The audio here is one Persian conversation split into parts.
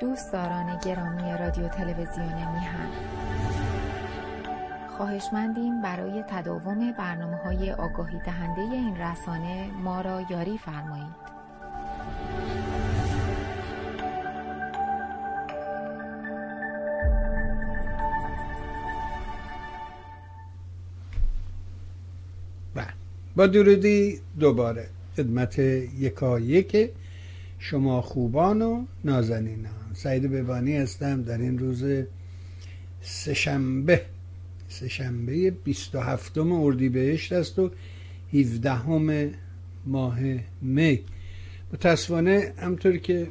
دوستداران گرامی رادیو تلویزیون میهن خواهشمندیم برای تداوم برنامه های آگاهی دهنده این رسانه ما را یاری فرمایید. بله. با درودی دوباره خدمت یکا یک شما خوبان و نازنینان سعید ببانی هستم. در این روز سهشنبه سهشنبه 27 اردیبهشت است و 17 ماه می. متاسفانه همطور که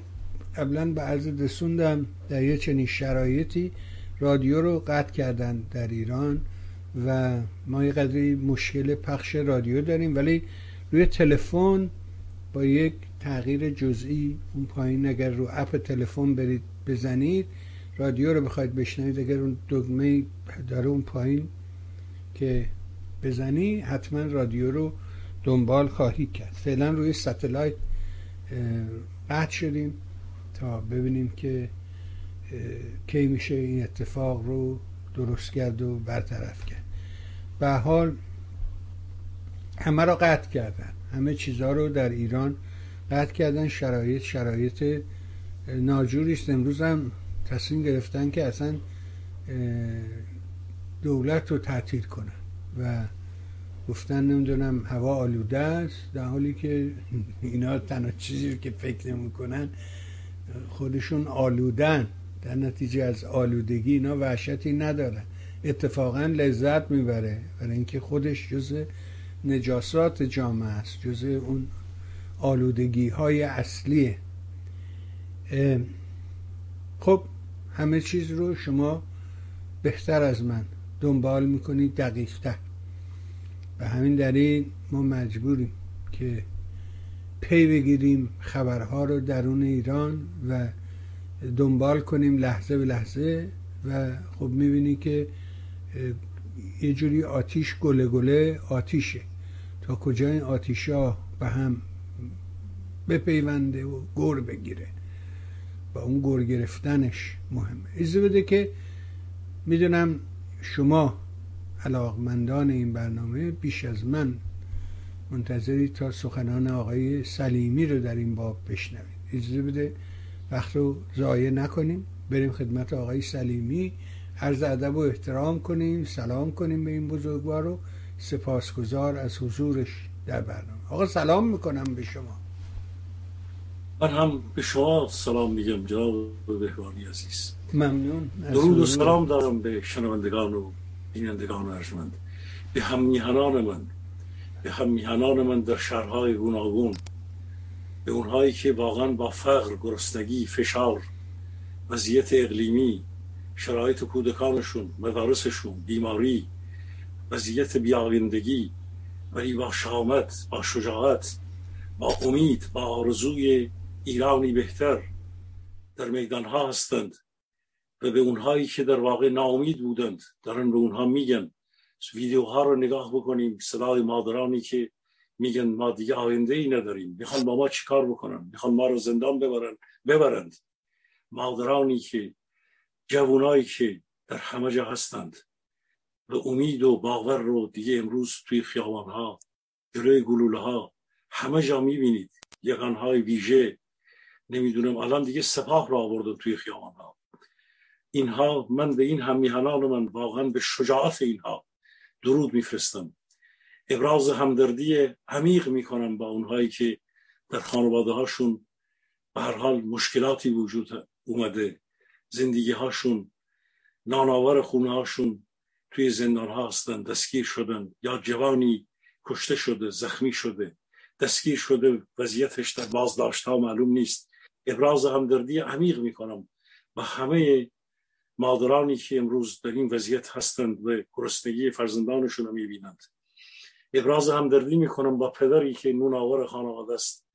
قبلا به عرض رسوندم در یه چنین شرایطی رادیو رو قطع کردن در ایران و ما یه قدری مشکل پخش رادیو داریم ولی روی تلفن با یک تغییر جزئی اون پایین اگر رو اپ تلفن برید بزنید رادیو رو بخواید بشنوید اگر اون دگمه داره اون پایین که بزنی حتما رادیو رو دنبال خواهی کرد. فعلا روی ستلایت قطع شدیم تا ببینیم که کی میشه این اتفاق رو درست کرد و برطرف کرد. به حال همه رو قطع کردن. همه چیزها رو در ایران قطع کردن شرایط شرایط ناجوری است امروز هم تصمیم گرفتن که اصلا دولت رو تعطیل کنن و گفتن نمی‌دونم هوا آلوده است در حالی که اینا تنها چیزی که فکر نمی‌کنن خودشون آلودن. در نتیجه از آلودگی اینا وحشتی ندارن. اتفاقا لذت می‌بره. برای اینکه خودش جز نجاسات جامعه است جز اون آلودگی های اصلیه خب همه چیز رو شما بهتر از من دنبال می‌کنید دقیقتر. به همین دلیل ما مجبوریم که پی بگیریم خبرها رو درون ایران و دنبال کنیم لحظه به لحظه و خب می‌بینی که یه جوری آتیش گله گله آتیشه. تا کجا این آتیشا به هم بپیونده و گور بگیره. و اون گور گرفتنش مهمه. ایزه بده که می‌دونم شما علاقمندان این برنامه بیش از من منتظری تا سخنان آقای سلیمی رو در این باب بشنوید. اجازه بده وقت رو ضایع نکنیم. بریم خدمت آقای سلیمی. عرض ادب و احترام کنیم. سلام کنیم به این بزرگوار و سپاسگزار از حضورش در برنامه. آقا سلام می‌کنم به شما. من هم به شما سلام میگم جناب بهبانی عزیز. ممنون. درود و سلام دارم به شنوندگان و بینندگان ارجمند. به هم میهنان من به هم میهنان من در شهرهای گوناگون به اونهایی که واقعا با فقر گرسنگی فشار وضعیت اقلیمی شرایط کودکانشون مدارسشون بیماری وضعیت بیاویندگی ولی با شامت با شجاعت با امید با آرزوی ایرانی بهتر در میدان ها هستند و به اونهایی که در واقع ناامید بودند دارن به اونها میگن. ویدیوها رو نگاه بکنیم صدای مادرانی که میگن ما دیگه آینده ای نداریم. می‌خوان با ما چیکار بکنن؟ می‌خوان ما رو زندان ببرن؟ ببرند. مادرانی که جوانایی که در همه جا هستند و امید و باور رو دیگه امروز توی خیابان ها جلوی گلوله ها همه جا می‌بینید. یقان های ویژه نمی‌دونم الان دیگه سپاه را آوردن توی خیابان ها. اینها من به این همیهنان من واقعا به شجاعت اینها درود میفرستم. ابراز همدردی عمیق می‌کنم با اونهایی که در خانواده هاشون به هر حال مشکلاتی وجود اومده. زندگی هاشون ناناور خونه هاشون توی زندان ها هستن دستگیر شدن. یا جوانی کشته شده زخمی شده. دستگیر شده وضعیتش در بازداشت ها معلوم نیست. ابراز همدردی عمیق می‌کنم. با همه مادرانی که امروز در این وضعیت هستند و گرسنگی فرزندانشون رو می‌بینند. ابراز همدردی می‌کنم با پدری که نون آور خانواده است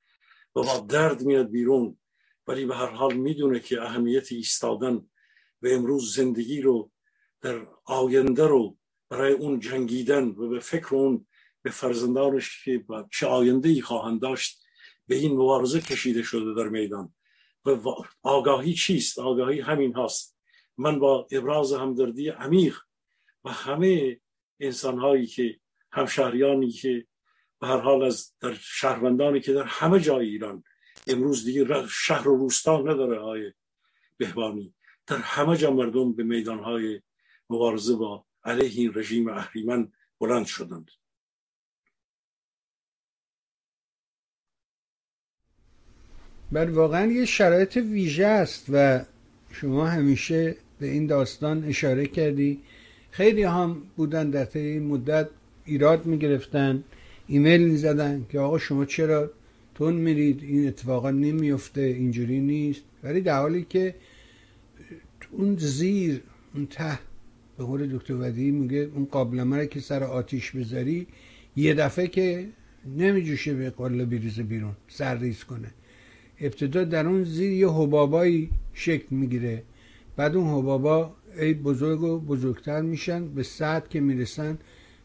و با درد میاد بیرون. ولی به هر حال می‌دونه که اهمیت ایستادن و امروز زندگی رو در آینده رو برای اون جنگیدن و به فکر اون به فرزندانش که چه آینده ای خواهند داشت به این مبارزه کشیده شده در میدان. آگاهی چیست؟ آگاهی همین هاست. من با ابراز همدردی عمیق و همه انسان هایی که همشهریانی که به هر حال از در شهروندانی که در همه جای ایران امروز دیگه شهر و روستا نداره های بهبانی. در همه جا مردم به میدان های مبارزه با علیه این رژیم اهریمن بلند شدند. بر واقعا یه شرایط ویژه است و شما همیشه به این داستان اشاره کردی. خیلی هم بودن در طی این مدت ایراد می‌گرفتن ایمیل می‌زدن که آقا شما چرا تون میرید؟ این اتفاقا نمیفته اینجوری نیست. ولی در حالی که اون زیر اون ته به قول دکتر ودی میگه اون قابلمه که سر آتیش بذاری یه دفعه که نمیجوشه به قله بیریزه بیرون سرریز کنه. ابتدا در اون زیر یه حبابایی شکل می‌گیره. بعد اون حبابا ای بزرگ و بزرگتر میشن به سطح که می‌رسن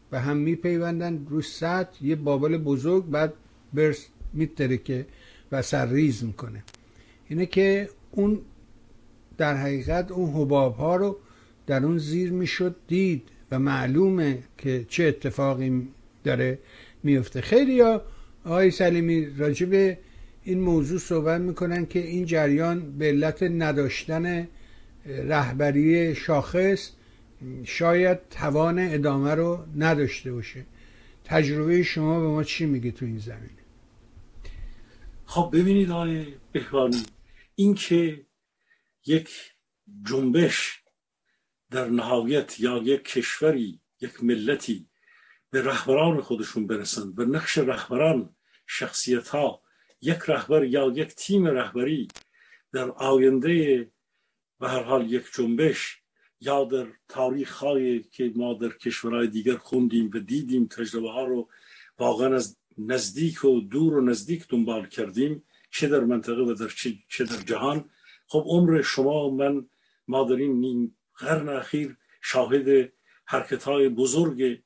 به هم میپیوندن. رو سطح یه بابل بزرگ بعد برس میترکه و سرریز می‌کنه. اینه که اون در حقیقت اون حباب ها رو در اون زیر می‌شد دید و معلومه که چه اتفاقی داره میفته خیلی ها آقای سلیمی راجب این موضوع صحبت می‌کنن که این جریان به علت نداشتن رهبری شاخص شاید توان ادامه رو نداشته باشه. تجربه شما به ما چی میگه تو این زمینه؟ خب ببینید آقای بهبانی این که یک جنبش در نهایت یا یک کشوری یک ملتی به رهبران خودشون برسند و نقش رهبران شخصیت ها یک رهبر یا یک تیم رهبری در آینده به هر حال یک جنبش یا در تاریخ هایی که ما در کشورهای دیگر خوندیم و دیدیم تجربه ها رو واقعا از نزدیک و دور و نزدیک دنبال کردیم چه در منطقه و در چه در جهان. خب عمر شما و من ما در این نیم قرن اخیر شاهد حرکت های بزرگ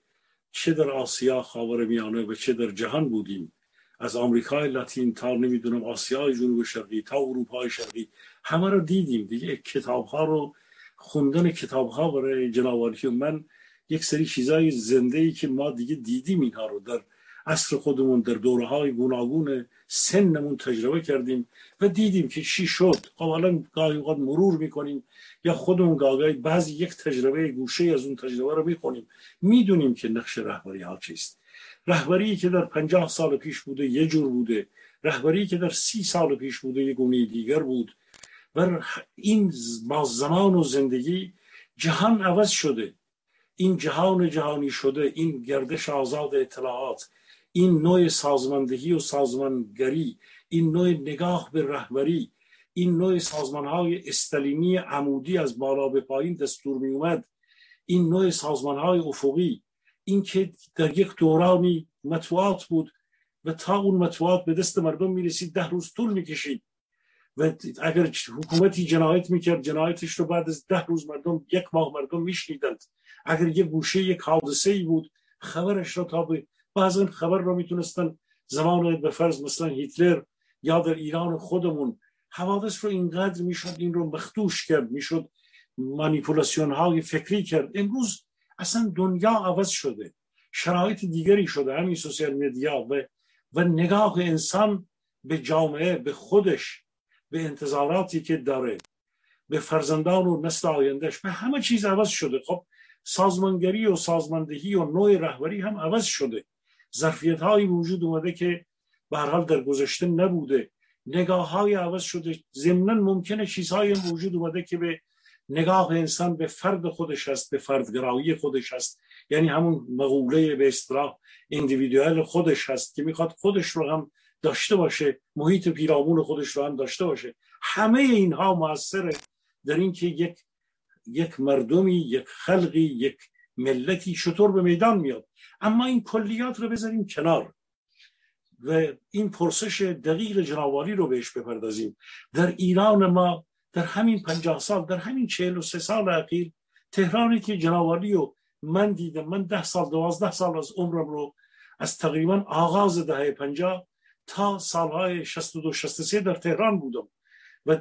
چه در آسیا خاور میانه و چه در جهان بودیم. از آمریکای لاتین تا نمی‌دونم آسیای جنوب شرقی تا اروپای شرقی همه رو دیدیم دیگه. کتاب ها رو خوندن کتاب ها برای جنابالی من یک سری چیزای زنده ای که ما دیگه دیدیم اینها رو در عصر خودمون در دوره های گوناگون سنمون تجربه کردیم و دیدیم که چی شد. خب حالا گاهی اوقات مرور می‌کنیم یا خودمون گاهی بعضی یک تجربه گوشه از اون تجربه رو می‌کنیم می‌دونیم که نقش رهبری ها چیست. رهبری که در پنجاه سال پیش بوده یه جور بوده رهبری که در سی سال پیش بوده یه گونه دیگر بود. و این با زمان و زندگی جهان عوض شده. این جهان جهانی شده این گردش آزاد اطلاعات این نوع سازماندهی و سازمانگری این نوع نگاه به رهبری این نوع سازمان های استالینی عمودی از بالا به پایین دستور می اومد این نوع سازمان های افقی این که در یک دورانی مطبوعات بود و تا اون مطبوعات به دست مردم می رسید ده روز طول می کشید و اگر حکومتی جنایت می‌کرد جنایتش رو بعد از ده روز مردم یک ماه مردم میشنیدند. اگر یک گوشه یک حادثه ای بود خبرش را تا به بعضا خبر را می‌تونستن زمان به فرض مثلا هیتلر یا در ایران خودمون حوادث رو اینقدر می‌شد این رو مختوش کرد می‌شد مانیپولاسیون های فکری کرد. امروز اصلا دنیا عوض شده. شرایط دیگری شده. همین سوسیال مدیا و و نگاه انسان به جامعه به خودش به انتظاراتی که داره به فرزندان و نسل آیندهش به همه چیز عوض شده. خب سازمانگری و سازماندهی و نوع رهبری هم عوض شده. ظرفیت هایی وجود اومده که به حال در گذشته نبوده. نگاه های عوض شده. ضمنا ممکنه چیزهایی وجود اومده که به نگاه انسان به فرد خودش هست به فردگرایی خودش هست یعنی همون مقوله به اصطلاح اندیویدوال خودش هست که می‌خواد خودش رو هم داشته باشه محیط پیرامون خودش رو هم داشته باشه. همه اینها موثره در اینکه یک یک مردمی یک خلقی یک ملتی چطور به میدان میاد. اما این کلیات رو بذاریم کنار و این پرسش دقیق جناواری رو بهش بپردازیم. در ایران ما در همین پنجاه سال در همین چهل و سه سال اخیر تهرانی که جناواری رو من دیدم من ده سال دوازده سال از عمرم رو از تقریبا آغاز دهه پنجاه تا سالهای 62 63 در تهران بودم. و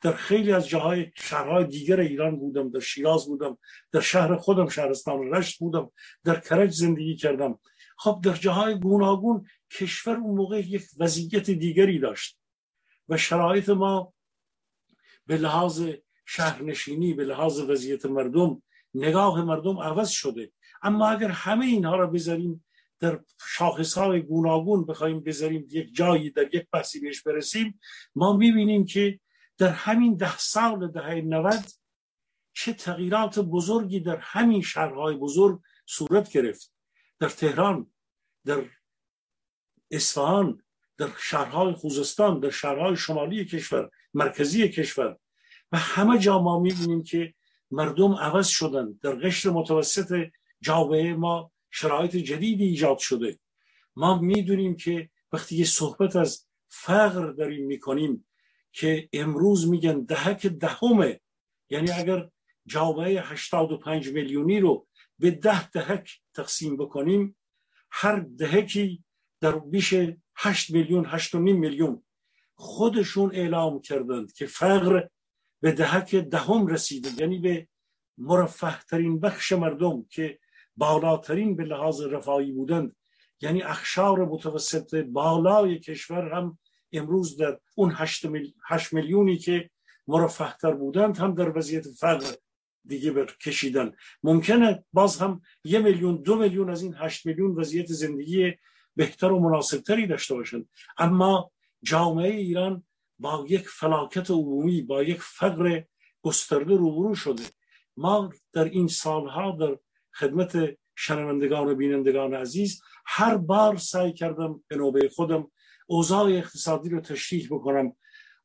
در خیلی از جاهای شهرهای دیگر ایران بودم در شیراز بودم در شهر خودم شهرستان رشت بودم در کرج زندگی کردم. خب در جاهای گوناگون کشور اون موقع یک وضعیت دیگری داشت و شرایط ما به لحاظ شهرنشینی به لحاظ وضعیت مردم نگاه مردم عوض شده. اما اگر همه اینها را بذاریم در شاخص های گوناگون بخوایم بذاریم یک جایی در یک بحثی بهش برسیم ما می‌بینیم که در همین ده سال دهه 90 چه تغییرات بزرگی در همین شهرهای بزرگ صورت گرفت. در تهران در اصفهان در شهرهای خوزستان در شهرهای شمالی کشور مرکزی کشور. و همه جا ما می‌بینیم که مردم عوض شدن. در قشر متوسط جامعه ما شرایط جدیدی ایجاد شده. ما می‌دونیم که وقتی یه صحبت از فقر داریم می‌کنیم که امروز میگن دهک دهمه. یعنی اگر جامعه 85 میلیونی رو به ده دهک تقسیم بکنیم هر دهکی در بیش 8 میلیون 8 میلیون خودشون اعلام کردند که فقر به دهک دهم رسیده یعنی به مرفه ترین بخش مردم که بالاترین به لحاظ رفاهی بودند. یعنی اخشار متوسط بالای کشور هم امروز در اون هشت, میلیونی که مرفهتر بودند هم در وضعیت فقر دیگه بر کشیدن ممکنه باز هم یه میلیون دو میلیون از این هشت میلیون وضعیت زندگی بهتر و مناسبتری داشته باشند. اما جامعه ایران با یک فلاکت عمومی با یک فقر گسترده روبرو شده. ما در این سالها در خدمت شنوندگان و بینندگان عزیز هر بار سعی کردم به نوبه خودم اوضاع اقتصادی رو تشریح بکنم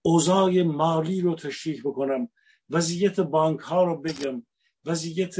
اوضاع مالی رو تشریح بکنم وضعیت بانک ها رو بگم وضعیت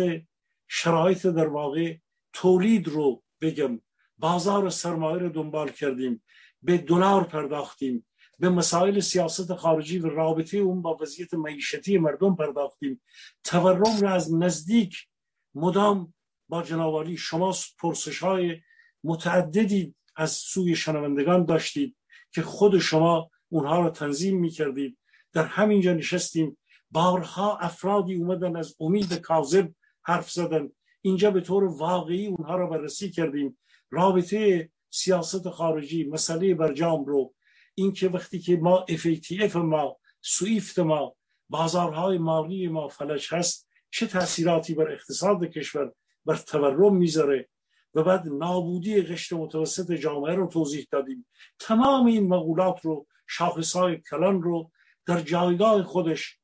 شرایط در واقع تولید رو بگم. بازار سرمایه رو دنبال کردیم به دلار پرداختیم. به مسائل سیاست خارجی و رابطه اون با وضعیت معیشتی مردم پرداختیم. تورم را از نزدیک مدام با جنابالی شما پرسش های متعددی از سوی شنوندگان داشتید که خود شما اونها رو تنظیم می کردید در همینجا نشستیم. بارها افرادی اومدن از امید کاذب حرف زدن. اینجا به طور واقعی اونها رو بررسی کردیم. رابطه سیاست خارجی مسئله برجام رو اینکه وقتی که ما FATF ما سویفت ما بازارهای مالی ما فلج هست چه تاثیراتی بر اقتصاد کشور بر تورم می‌ذاره؟ و بعد نابودی قشر متوسط جامعه رو توضیح دادیم. تمام این مقولات رو شاخصهای کلان رو در جایگاه خودش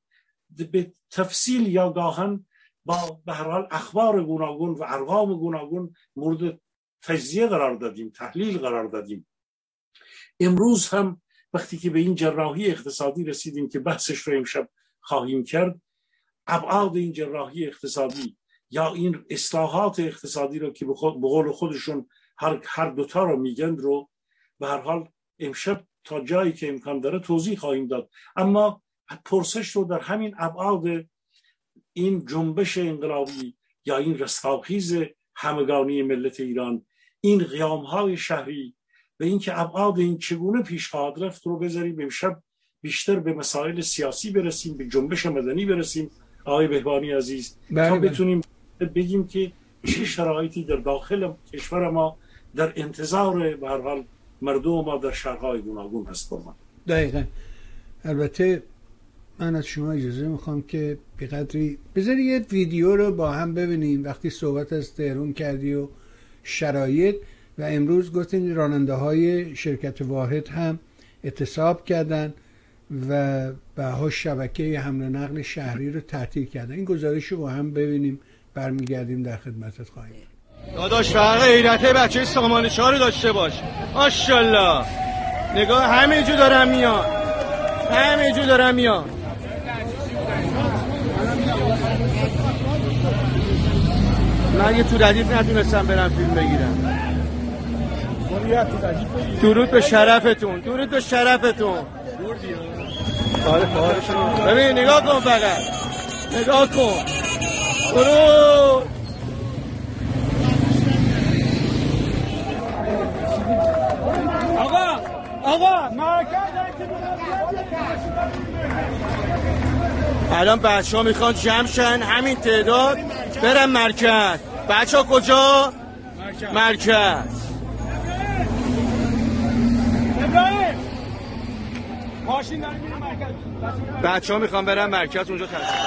به تفصیل یا گاهن با به هر حال اخبار گوناگون و ارقام گوناگون مورد تجزیه قرار دادیم تحلیل قرار دادیم. امروز هم وقتی که به این جراحی اقتصادی رسیدیم که بحثش رو امشب خواهیم کرد ابعاد این جراحی اقتصادی یا این اصلاحات اقتصادی رو که به قول خودشون هر, هر دوتا رو میگن رو به هر حال امشب تا جایی که امکان داره توضیح خواهیم داد. اما پرسش رو در همین ابعاد این جنبش انقلابی یا این رستاخیز همگانی ملت ایران این قیام های شهری و اینکه ابعاد این چگونه پیش خواهد رفت رو بذاریم امشب بیشتر به مسائل سیاسی برسیم به جنبش مدنی برسیم. آقای بهبانی عزیز بله تا بله. بتونیم بگیم که چه شرایطی در داخل کشور ما در انتظار به هر حال مردم ما در شهرهای گوناگون هست. فرمان دقیقا. البته من از شما اجازه می‌خوام که به قدری بذاری یه ویدیو رو با هم ببینیم. وقتی صحبت از تهرون کردی و شرایط و امروز گفتین راننده های شرکت واحد هم اعتصاب کردن و بها شبکه حمل نقل شهری رو تعطیل کردن. این گزارش رو هم ببینیم برمیگردیم در خدمتت خواهیم. داداش فرق غیرته بچه سامان رو داشته باش. ماشاءالله. نگاه همه جو دارم میان. همه جو دارم میان. من یه تو ردیف نتونستم برم فیلم بگیرم. درود به شرفتون درود به شرفتون. ببین نگاه کن فقط. نگاه کن. درود. آقا آقا. الان بچه ها می‌خوان جمشن همین تعداد. برن مرکز. بچه ها کجا؟ مرکز. بچه ها می‌خوان برن مرکز اونجا تصمیم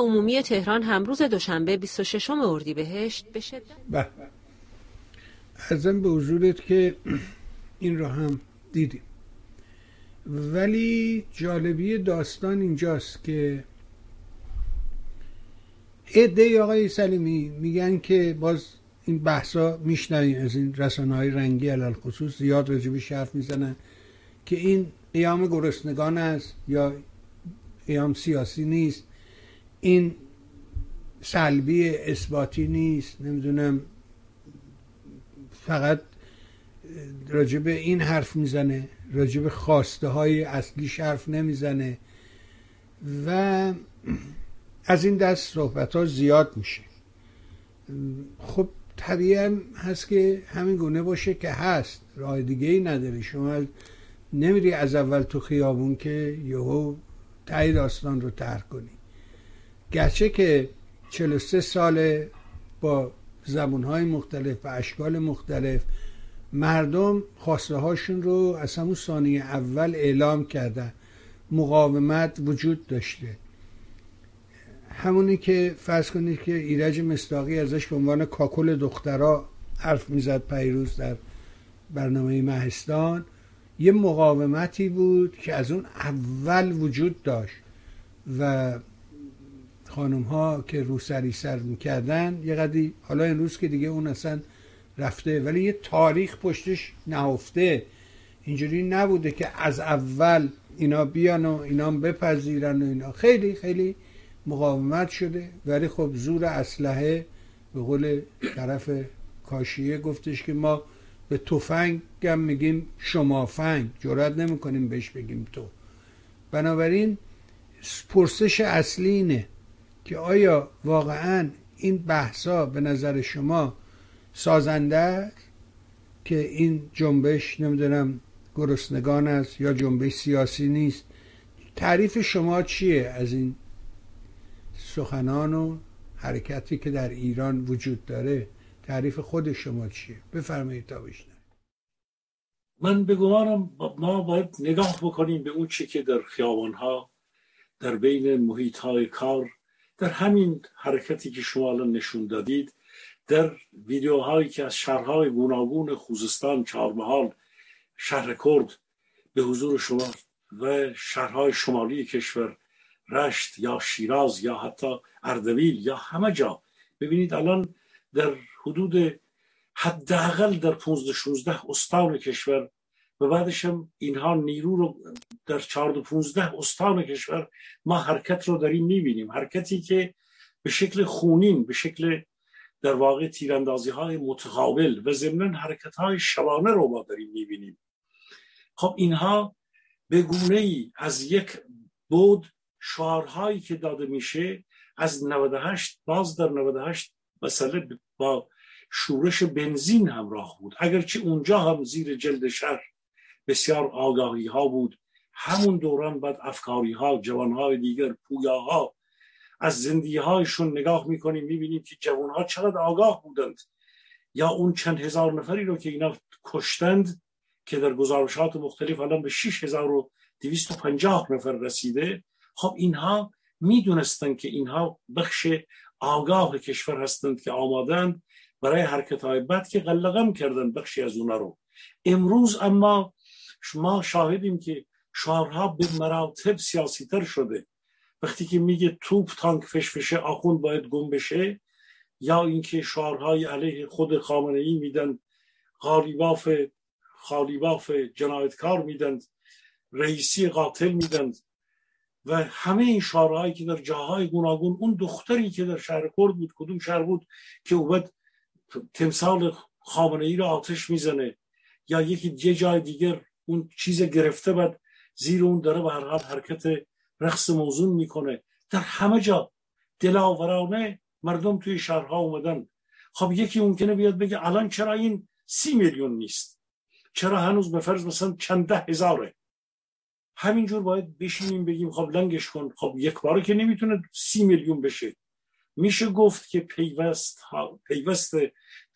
عمومی تهران هم روز دوشنبه 26 اردیبهشت به شدت به. ارزم به حضورت که این را هم دیدیم. ولی جالبی داستان اینجاست که عده آقای سلیمی میگن که باز این بحثا میشنویم از این رسانه های رنگی علال خصوص زیاد راجبش حرف می‌زنن که این قیام گرسنگان است یا قیام سیاسی نیست. این سلبی اثباتی نیست. نمی‌دونم. فقط راجب این حرف می‌زنه. راجب خواسته های اصلیش حرف نمی‌زنه. و از این دست صحبت ها زیاد میشه. خب طبیعی هست که همین گونه باشه که هست. راه دیگه ای نداره. شما نمیری از اول تو خیابون که یهو تایی داستان رو ترک کنی. گرچه که 43 سال با زبونهای مختلف و اشکال مختلف مردم خواسته هاشون رو از همون ثانیه اول اعلام کردن. مقاومت وجود داشته. همونی که فرض کنید که ایرج مستاقی ازش به عنوان کاکل دخترا حرف می‌زد پیروز در برنامه مهستان یه مقاومتی بود که از اون اول وجود داشت و خانم ها که رو سری سر می‌کردن یه قدی حالا این روز که دیگه اون اصلا رفته ولی یه تاریخ پشتش نهفته. اینجوری نبوده که از اول اینا بیان و اینا بپذیرن و اینا. خیلی خیلی مقاومت شده. ولی خب زور اسلحه به قول طرف کاشیه گفتش که ما به تفنگ هم میگیم شما فنگ. جرات نمی‌کنیم بهش بگیم تو. بنابراین پرسش اصلی اینه. که آیا واقعا این بحثا به نظر شما سازنده است که این جنبش نمی‌دونم گرسنگان است یا جنبش سیاسی نیست؟ تعریف شما چیه از این سخنان و حرکتی که در ایران وجود داره؟ تعریف خود شما چیه؟ بفرمایید تا بشنم من به گمانم ما باید نگاه بکنیم به اون چی که در خیابان ها در بین محیط های کار در همین حرکتی که شما الان نشون دادید در ویدیوهایی که از شهرهای گوناگون خوزستان چهارمحال شهر کرد به حضور شما و شهرهای شمالی کشور رشت یا شیراز یا حتی اردبیل یا همه جا. ببینید الان در حدود حداقل در 15 16 استان کشور و بعدش هم اینها نیرو رو در 14 15 استان کشور ما حرکت رو داریم می‌بینیم. حرکتی که به شکل خونین به شکل در واقع تیراندازی های متقابل و ضمن حرکت های شبانه رو ما داریم می‌بینیم. خب اینها به گونه ای از یک بود شعارهایی که داده میشه از 98 باز در 98 مسئله با شورش بنزین همراه بود. اگرچه اونجا هم زیر جلد شهر بسیار آگاهی ها بود. همون دوران بعد افکاری ها جوان های دیگر پویاها از زندگی هایشون نگاه می‌کنیم می‌بینیم که جوان ها چقدر آگاه بودند. یا اون چند هزار نفری رو که اینا کشتند که در گزارشات مختلف الان به 6250 نفر رسیده خب اینها می‌دونستن که اینها بخش آگاه کشور هستند که آمادند برای حرکت های بد که غلقم کردن بخشی از اونا رو. امروز اما ما شاهدیم که شعارها به مراتب سیاسی تر شده. وقتی که میگه توپ تانک فشفشه آخوند باید گم بشه یا اینکه شعارهای علیه خود خامنه ای میدن غالیباف خالیباف جنایتکار میدند رئیسی قاتل میدند و همه این شعارهایی که در جاهای گوناگون اون دختری که در شهر کرد بود کدوم شهر بود که اومد تمثال خامنه ای رو آتش می‌زنه یا یکی یه جای دیگر اون چیز گرفته بعد زیر اون داره به هر حال حرکت رقص موزون می‌کنه. در همه جا دلاورانه مردم توی شهرها اومدن. خب یکی ممکنه بیاد بگه الان چرا این سی میلیون نیست؟ چرا هنوز به فرض مثلا چند ده هزاره؟ همینجور باید بشینیم بگیم خب لنگش کن. خب یک باره که نمی‌تونه سی میلیون بشه. میشه گفت که پیوست, پیوست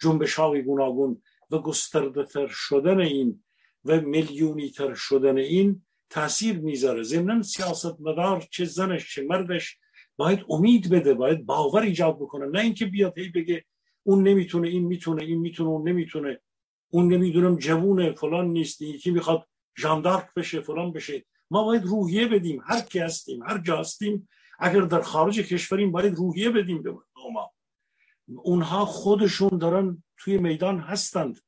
جنبش های گوناگون و گسترده تر شدن این و میلیونی تر شدن این تاثیر می‌ذاره. ضمن سیاست مدار چه زنش چه مردش باید امید بده باید باور ایجاد بکنه. نه اینکه بیاد هی بگه اون نمی‌تونه این می‌تونه این می‌تونه اون نمی‌تونه. اون نمی‌دونم جوونه فلان نیست یکی می‌خواد ژاندارک بشه فلان بشه. ما باید روحیه بدیم. هر کی هستیم هر جا هستیم اگر در خارج کشوریم باید روحیه بدیم به ما. اونها خودشون دارن توی میدان هستند.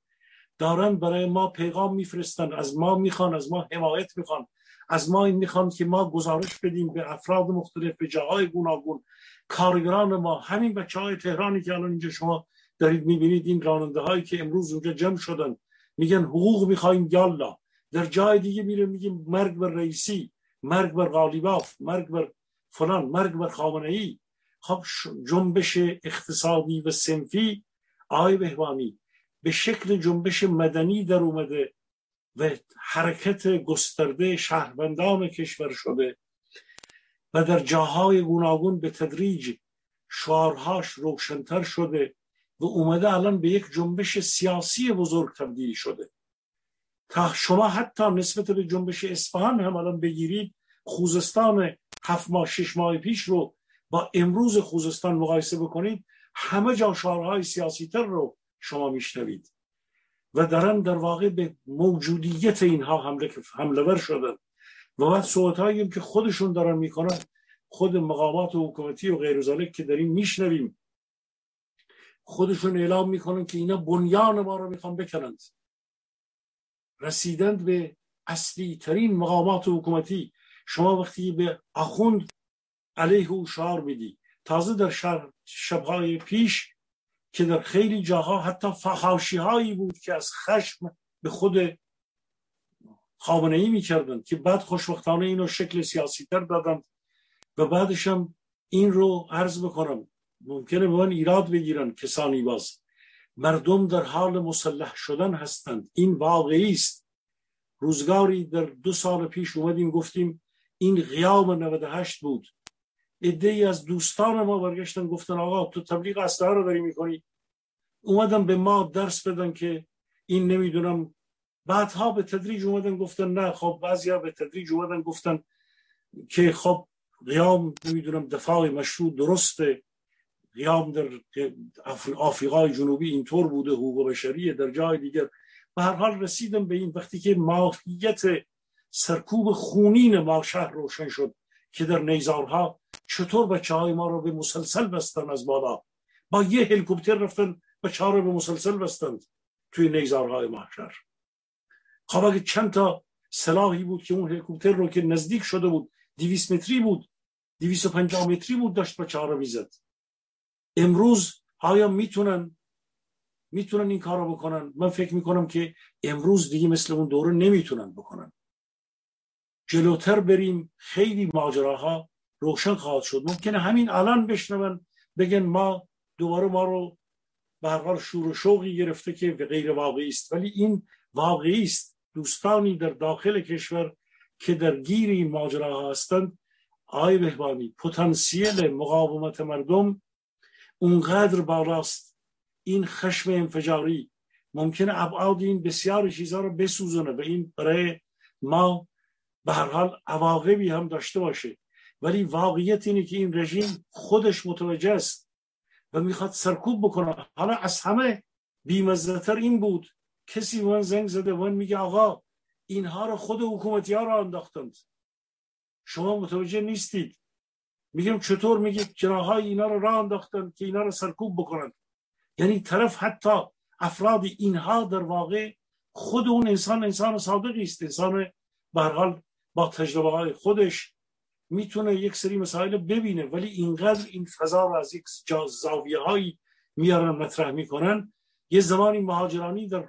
دارن برای ما پیغام میفرستند از ما می‌خوان از ما حمایت می‌خوان. از ما این می‌خوان که ما گزارش بدیم به افراد مختلف به جاهای گوناگون. کارگران ما همین بچه های تهرانی که الان اینجا شما دارید می‌بینید این راننده هایی که امروز اونجا جمع شدن. میگن حقوق می‌خوایم یالا. در جای دیگه میره میگیم مرگ بر رئیسی مرگ بر غالیباف مرگ بر فلان مرگ بر خامنه ای خب جنبش اقتصادی و سنفی آی بهبانی به شکل جنبش مدنی در اومده و حرکت گسترده شهروندان کشور شده و در جاهای گوناگون به تدریج شعارهاش روشنتر شده و اومده الان به یک جنبش سیاسی بزرگ تبدیل شده. تا شما حتی نسبت به جنبش اصفهان هم الان بگیرید خوزستان هفت ماه شش ماه پیش رو با امروز خوزستان مقایسه بکنید همه جا شعارهای سیاسی تر رو شما میشنوید. و دارن در واقع به موجودیت اینها حمله حمله ور شدن. و بعد صحبت که خودشون دارن می‌کنن خود مقامات و حکومتی و غیر که داریم میشنویم. خودشون اعلام می‌کنن که اینا بنیان ما رو می‌خوان بکنند. رسیدند به اصلی ترین مقامات حکومتی. شما وقتی به اخوند علیه او شعار میدی. تازه در شبهای پیش که در خیلی جاها حتی فحاشی هایی بود که از خشم به خود خامنه ای می‌کردن که بعد خوشبختانه اینو شکل سیاسی تر دادند و بعدش هم این رو عرض بکنم. ممکنه به من ایراد بگیرن کسانی باز. مردم در حال مسلح شدن هستند. این واقعی است. روزگاری در دو سال پیش اومدیم گفتیم این قیام 98 بود. ایده ای از دوستان ما برگشتن گفتن آقا تو تبلیغ اسلحه رو داری می‌کنی؟ اومدن به ما درس بدن که این نمی‌دونم. بعدها به تدریج اومدن گفتن نه خب بعضیا به تدریج اومدن گفتن که خب قیام نمی‌دونم دفاع مشروع درسته. قیام در آفریقای جنوبی اینطور بوده حقوق بشریه در جای دیگر. به هر حال رسیدم به این وقتی که ماهیت سرکوب خونین ما شهر روشن شد که در نیزارها چطور بچه های ما رو به مسلسل بستن از بالا؟ با یه هلیکوپتر رفتن بچه ها رو به مسلسل بستند توی نیزارهای محشر. خب اگه چند تا سلاحی بود که اون هلیکوپتر رو که نزدیک شده بود دیویس متری بود دیویس و پنجاه متری بود داشت بچه ها رو می‌زد. امروز آیا می‌تونن می‌تونن این کار رو بکنن؟ من فکر می‌کنم که امروز دیگه مثل اون دوره نمی‌تونن بکنن. جلوتر بریم خیلی ماجراها روشن خواهد شد. ممکنه همین الان بشنون بگن ما دوباره ما رو به هر حال شور و شوقی گرفته که غیر واقعی است. ولی این واقعی است. دوستانی در داخل کشور که در گیر این ماجراها هستند آی بهبانی پتانسیل مقاومت مردم اونقدر بالاست. این خشم انفجاری ممکنه ابعاد این بسیار چیزها رو بسوزونه و این برای ما به هر حال عواقبی هم داشته باشه. ولی واقعیت اینه که این رژیم خودش متوجه است و می‌خواد سرکوب بکنه. حالا از همه بیمزدتر این بود. کسی من زنگ زده من میگه آقا اینها رو خود حکومتی ها را انداختند. شما متوجه نیستید. میگم چطور؟ میگه جناهای اینا رو راه انداختن که اینا رو سرکوب بکنن یعنی طرف حتی افراد اینها در واقع خود اون انسان انسان صادقی است. انسان به حال با تجربه های خودش می‌تونه یک سری مسائل ببینه. ولی اینقدر این فضا رو از یک زاویه هایی میارن مطرح می‌کنن. یه زمانی مهاجرانی در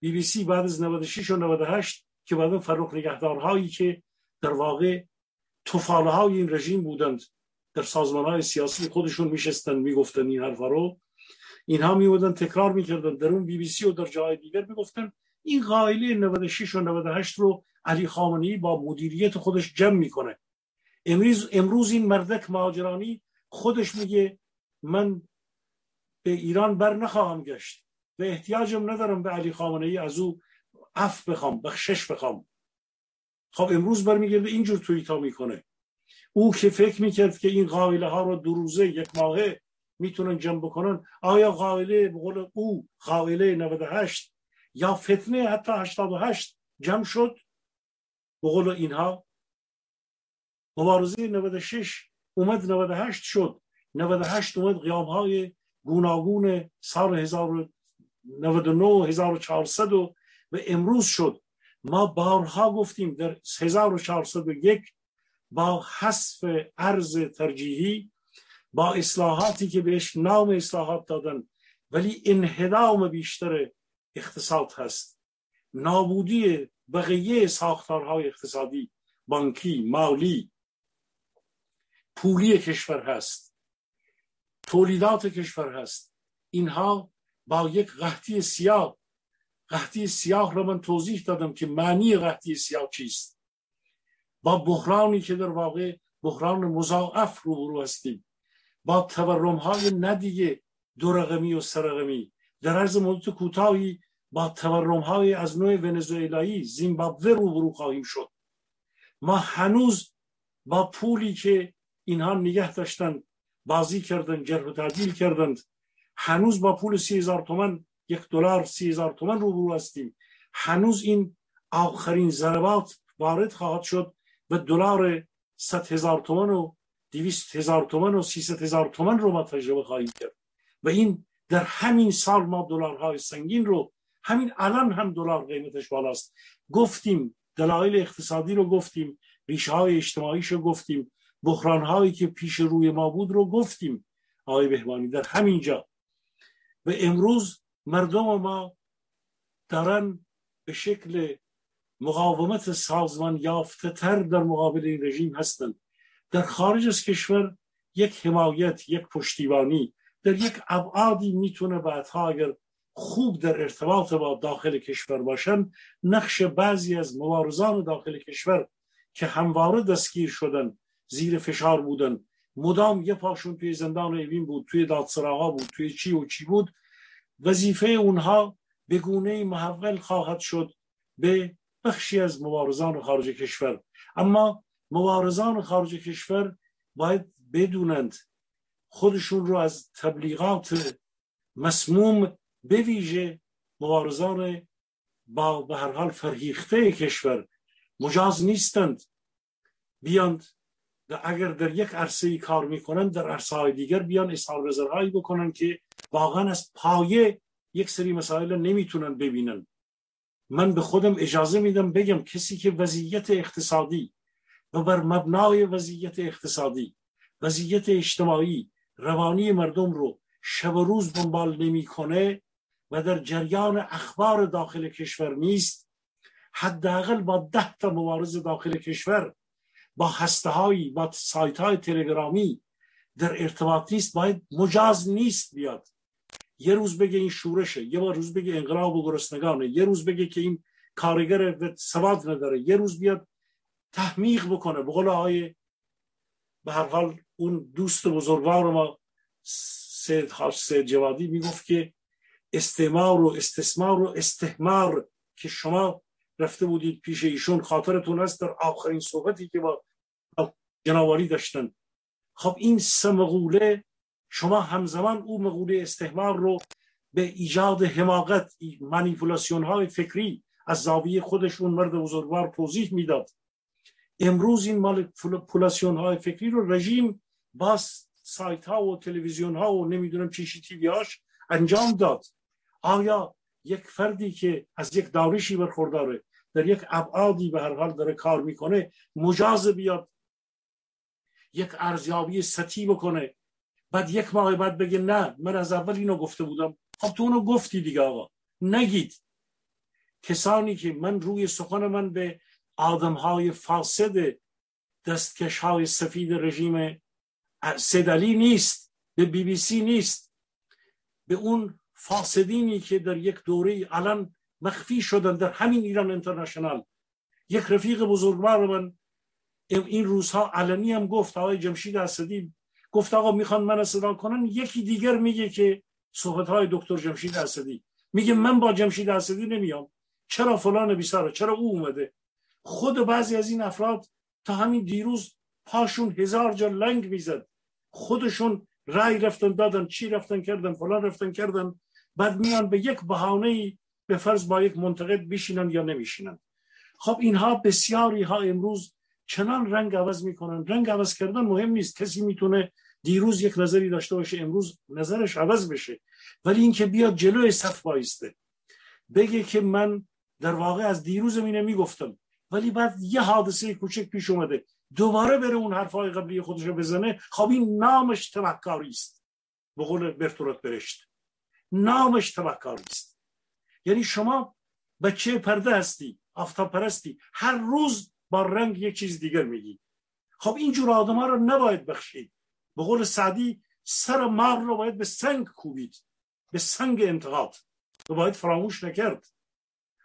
بی بی سی بعد از 96 و 98 که بعد فروخ نگهدارهایی که در واقع توفاله های این رژیم بودند در سازمان های سیاسی خودشون میشستن می‌گفتن این حرفا رو. اینها میودن تکرار می‌کردن. در اون بی بی سی و در جای دیگر می‌گفتن این قائله 96 و 98 رو علی خامنه‌ای با مدیریت خودش جمع می‌کنه. امروز امروز این مردک مهاجرانی خودش میگه من به ایران بر نخواهم گشت و احتیاجم ندارم به علی خامنه ای از او اف بخوام بخشش بخوام. خب امروز برمیگرده اینجور توییتا می‌کنه. او که فکر می‌کرد که این قائله ها رو دو روزه یک ماهه می‌تونن جمع بکنن آیا قائله به قول او قائله 98 یا فتنه حتی 88 جمع شد؟ به اینها مبارزه 96 اومد 98 شد. 98 اومد قیام های گوناگون سال 1099 1400 و امروز شد. ما بارها گفتیم در 1401 با حذف ارز ترجیحی با اصلاحاتی که بهش نام اصلاحات دادن ولی انهدام بیشتر اقتصاد هست. نابودی بقیه ساختارهای اقتصادی بانکی مالی پولی کشور هست. تولیدات کشور هست. اینها با یک قحطی سیاه قحطی سیاه را من توضیح دادم که معنی قحطی سیاه چیست. با بحرانی که در واقع بحران مضاعف روبرو هستیم. با تورم های ندیگه دو رقمی و سرقمی. در عرض مدت کوتاهی با تورم های از نوع ونزوئلایی زیمبابوه روبرو خواهیم شد. ما هنوز با پولی که اینها نگه داشتن بازی کردن جرح و تعدیل کردند هنوز با پول سی هزار تومن یک دلار سی هزار تومن روبرو هستیم. هنوز این آخرین ضربات وارد خواهد شد و دلار ست هزار تومن و دویست هزار تومن و سیست هزار تومن رو ما تجربه خواهیم کرد. و این در همین سال ما دلارهای سنگین رو همین الان هم دلار قیمتش بالاست. گفتیم دلایل اقتصادی رو گفتیم ریشه های اجتماعیش رو گفتیم. بحران هایی که پیش روی ما بود رو گفتیم آقای بهبانی در همینجا و امروز مردم ما دارن به شکل مقاومت سازمان یافته تر در مقابل این رژیم هستند در خارج از کشور یک حمایت یک پشتیبانی در یک ابعادی می‌تونه بعدها اگر خوب در ارتباط با داخل کشور باشن نقش بعضی از مبارزان داخل کشور که همواره دستگیر شدن زیر فشار بودن. مدام یه پاشون توی زندان اوین بود توی دادسراها بود توی چی و چی بود. وظیفه اونها به گونه محول خواهد شد به بخشی از مبارزان خارج کشور. اما مبارزان خارج کشور باید بدونند خودشون رو از تبلیغات مسموم بویژه مبارزان با به هر حال فرهیخته کشور مجاز نیستند. بیاند اگر در یک عرصه کار می‌کنن در عرصه های دیگر بیان اظهار نظرهایی بکنن که واقعا از پایه یک سری مسائل نمی‌تونن ببینن. من به خودم اجازه میدم بگم کسی که وضعیت اقتصادی و بر مبنای وضعیت اقتصادی وضعیت اجتماعی روانی مردم رو شب و روز دنبال نمی‌کنه و در جریان اخبار داخل کشور نیست حداقل با ده تا مبارز داخل کشور با هسته هایی با سایت های تلگرامی در ارتباط نیست باید مجاز نیست بیاد. یه روز بگه این شورشه یه روز بگه انقلاب و گرسنگانه یه روز بگه که این کارگر سواد نداره یه روز بیاد تحمیق بکنه. به قول آقای به هر حال اون دوست بزرگوار ما سید حاج سید جوادی می‌گفت که استعمار و استثمار و استهمار که شما رفته بودید پیش ایشون خاطرتون هست در آخرین صحبتی که با جناواری داشتن. خب این سه مقوله شما همزمان او مقوله استحمار رو به ایجاد حماقت منیپولاسیون های فکری از زاویه خودشون مرد بزرگوار توضیح می‌داد. امروز این مانیپولاسیون های فکری رو رژیم با سایت ها و تلویزیون ها و نمی‌دونم چیشی تیوی هاش انجام داد. آیا یک فردی که از یک داریشی برخورداره در یک ابعادی به هر حال داره کار می‌کنه مجاز بیاد یک ارزیابی سطحی بکنه. بعد یک ماه بعد بگه نه من از اول اینو گفته بودم. خب تو اونو گفتی دیگه آقا. نگید. کسانی که من روی سخن من به آدم های فاسد دستکش های سفید رژیم سدلی نیست به بی بی سی نیست. به اون فاسدینی که در یک دوره الان مخفی شدن در همین ایران انترنشنال. یک رفیق بزرگوار من این روزها علنی هم گفت آقای جمشید اسدی گفت آقا می‌خوان من صدا کنن یکی دیگر میگه که صحبت های دکتر جمشید اسدی. میگه من با جمشید اسدی نمیام. چرا فلان بیساره چرا او اومده؟ خود بعضی از این افراد تا همین دیروز پاشون هزار جا لنگ می‌زد. خودشون رای رفتن دادن چی رفتن کردن فلان رفتن کردن. بعد میان به یک بهانه به فرض با یک منتقد بشینن یا نمیشینن. خب اینها بسیاری ها امروز چنان رنگ عوض می‌کنن. رنگ عوض کردن مهم نیست. کسی می‌تونه دیروز یک نظری داشته باشه امروز نظرش عوض بشه. ولی اینکه بیاد جلوی صف بایسته بگه که من در واقع از دیروز اینه می‌گفتم ولی بعد یه حادثه کوچک پیش اومده دوباره بره اون حرفای قبلی خودش رو بزنه خب این نامش تبهکاری است. به قول برتولت برشت نامش تبهکاری است. یعنی شما بچه پرده هستی آفتاب پرستی هر روز با رنگ یک چیز دیگر میگی. خب اینجور آدم ها رو نباید بخشید. به قول سعدی سر مار رو باید به سنگ کوبید. به سنگ انتقاد. و باید فراموش نکرد.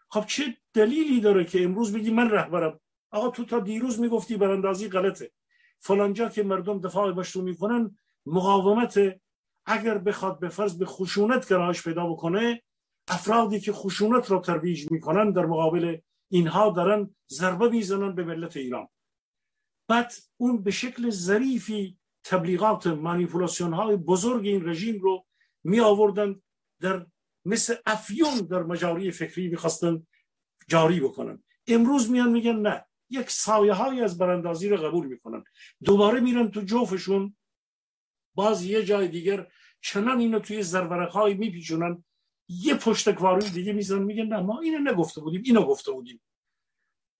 خب چه دلیلی داره که امروز بگی من رهبرم؟ آقا تو تا دیروز می‌گفتی براندازی غلطه. فلانجا که مردم دفاع باش رو می‌کنن مقاومت اگر بخواد به فرض به خشونت گرایش پیدا بکنه افرادی که خشونت را ترویج می‌کنن در مقابل اینها دارن ضربه می‌زنن به ملت ایران. بعد اون به شکل ظریفی تبلیغات مانیپولاسیون های بزرگ این رژیم رو می آوردن در مثل افیون در مجاری فکری می‌خواستن جاری بکنن. امروز میان میگن نه یک سایه های از براندازی رو قبول می‌کنن. دوباره میرن تو جوفشون باز یه جای دیگر چنان اینو توی زرورق های میپیچونن یه پشتکواری دیگه میزن میگن نه ما اینو نگفته بودیم اینو گفته بودیم.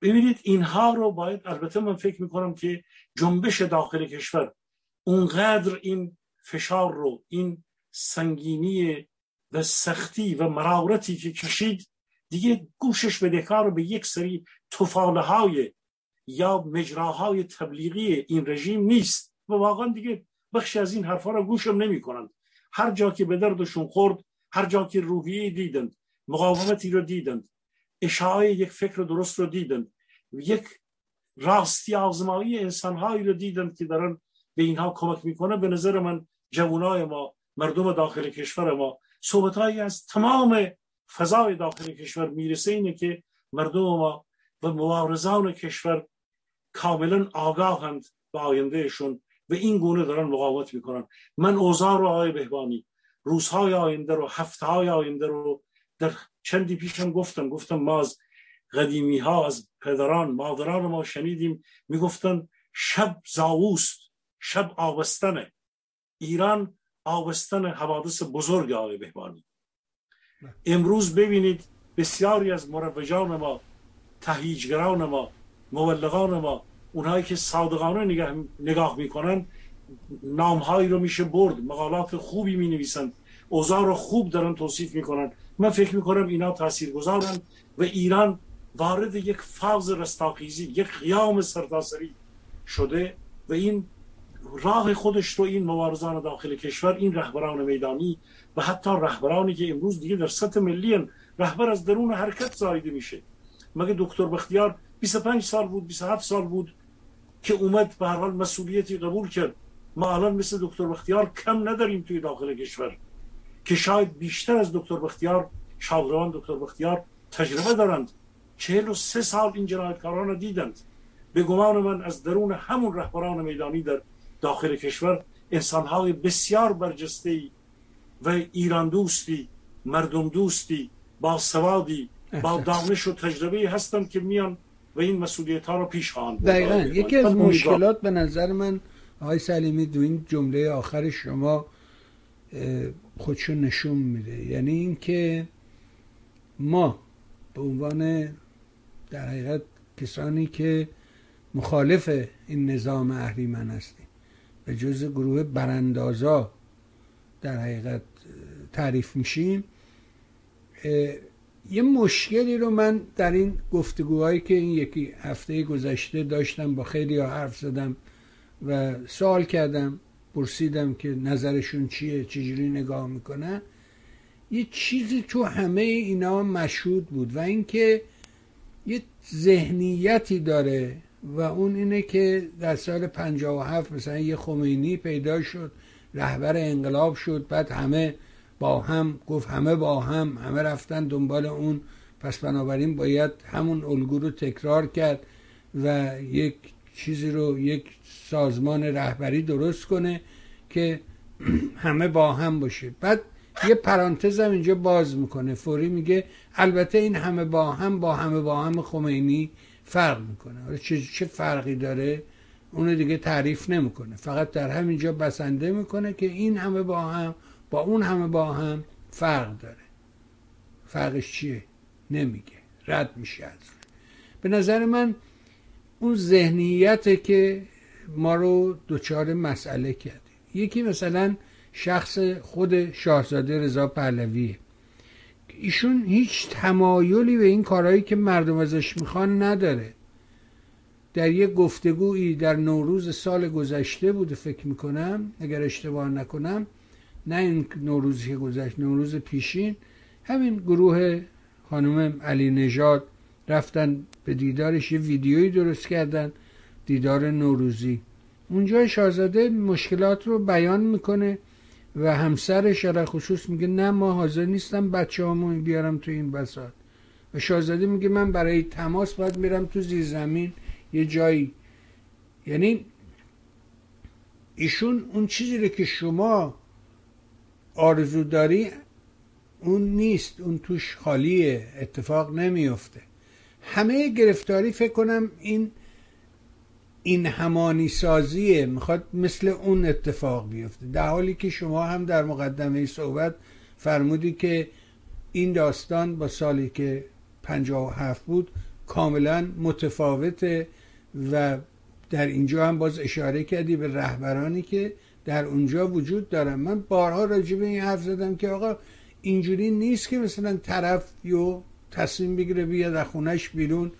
ببینید اینها رو باید البته من فکر می‌کنم که جنبش داخل کشور اونقدر این فشار رو این سنگینی و سختی و مرارتی که کشید دیگه گوشش به رو به یک سری توفاله های یا مجراهای تبلیغی این رژیم نیست. و واقعا دیگه بخشی از این حرفا رو گوشم نمی کنند هر جا که به دردشون خورد هر جا که روحیه دیدند مقاومتی رو دیدند اشاعه یک فکر درست رو دیدند یک راستی آزمایی انسانهایی رو دیدند که دارن به اینها کمک می‌کنه به نظر من جوانای ما مردم داخل کشور ما صحبتهایی از تمام فضای داخل کشور می‌رسه اینه که مردم ما و مبارزان کشور کاملا آگاهند به آیندهشون و این گونه دارن مقاومت می‌کنن. من اوضاع رو آقای بهبانی روزهای آینده رو هفته های آینده رو در چندی پیشم گفتم گفتم ما از قدیمی ها از پدران مادران ما شنیدیم می‌گفتن شب زاووست شب آبستنه. ایران آبستن حوادث بزرگ آقای بهبانی. امروز ببینید بسیاری از مروجان ما تهیجگران ما مبلغان ما اونهایی که صادقانه نگاه, نگاه می‌کنن نامهایی رو میشه برد مقالات خوبی می نویسن اوضاع رو خوب دارن توصیف می‌کنن. من فکر می‌کنم اینا تاثیر گذارن و ایران وارد یک فاز رستاخیزی یک قیام سرتاسری شده و این راه خودش رو این مبارزان داخل کشور این رهبران میدانی و حتی رهبرانی که امروز دیگه در سطح ملی رهبر از درون حرکت زایده میشه. مگه دکتر بختیار 25 سال بود 27 سال بود که اومد به هر حال مسئولیتی قبول کرد؟ ما الان مثل دکتر بختیار کم نداریم توی داخل کشور که شاید بیشتر از دکتر بختیار شاگردان دکتر بختیار تجربه دارند. چهل و سه سال این جنایتکاران رو دیدند. به گمان من از درون همون رهبران میدانی در داخل کشور انسانهای بسیار برجسته و ایران دوستی مردم دوستی با سوادی با دانش و تجربه هستند که میان و این مسئولیت ها رو پیش خواهند دقیقا. یکی از مشکلات به نظر من آقای سلیمی دو این جمله آخر شما خودشون نشون میده. یعنی اینکه ما به عنوان در حقیقت کسانی که مخالف این نظام اهریمن هستیم به جز گروه براندازا در حقیقت تعریف میشیم یه مشکلی رو من در این گفتگوهایی که این یکی هفته گذشته داشتم با خیلی ها حرف زدم و سوال کردم پرسیدم که نظرشون چیه چجوری نگاه می‌کنن یه چیزی تو همه اینا مشهود بود و اینکه یه ذهنیتی داره و اون اینه که در سال 57 مثلا یه خمینی پیدا شد رهبر انقلاب شد بعد همه با هم گفت همه با هم همه رفتن دنبال اون. پس بنابراین باید همون الگو رو تکرار کرد و یک چیزی رو یک سازمان رهبری درست کنه که همه با هم باشه. بعد یه پرانتز هم اینجا باز می‌کنه. فوری میگه البته این همه با هم با همه با هم خمینی فرق می‌کنه. چه, چه فرقی داره؟ اونو دیگه تعریف نمی‌کنه. فقط در همینجا بسنده می‌کنه که این همه با هم با اون همه با هم فرق داره. فرقش چیه؟ نمیگه. رد میشه از به نظر من اون ذهنیت که ما رو دچار مسئله کرده یکی مثلا شخص خود شاهزاده رضا پهلویه. ایشون هیچ تمایلی به این کارهایی که مردم ازش می‌خوان نداره. در یک گفتگویی در نوروز سال گذشته بوده فکر می‌کنم اگر اشتباه نکنم نه این نوروزی که گذشت نوروز پیشین همین گروه خانم علی نژاد رفتن به دیدارش یه ویدیویی درست کردن. دیدار نوروزی. اونجا شاهزاده مشکلات رو بیان می‌کنه و همسرش در خصوص میگه نه ما حاضر نیستم بچه همون بیارم تو این بساط. و شاهزاده میگه من برای تماس باید میرم تو زیر زمین یه جایی. یعنی ایشون اون چیزی رو که شما آرزو داری اون نیست اون توش خالیه اتفاق نمیفته همه گرفتاری فکر کنم این این همانی سازیه می‌خواد مثل اون اتفاق بیفته. در حالی که شما هم در مقدمه صحبت فرمودی که این داستان با سالی که هفت بود کاملا متفاوته و در اینجا هم باز اشاره کردی به رهبرانی که در اونجا وجود دارن. من بارها راجع به این حرف زدم که آقا اینجوری نیست که مثلا طرف یو تصمیم بگیره بیاد از خونش بیرون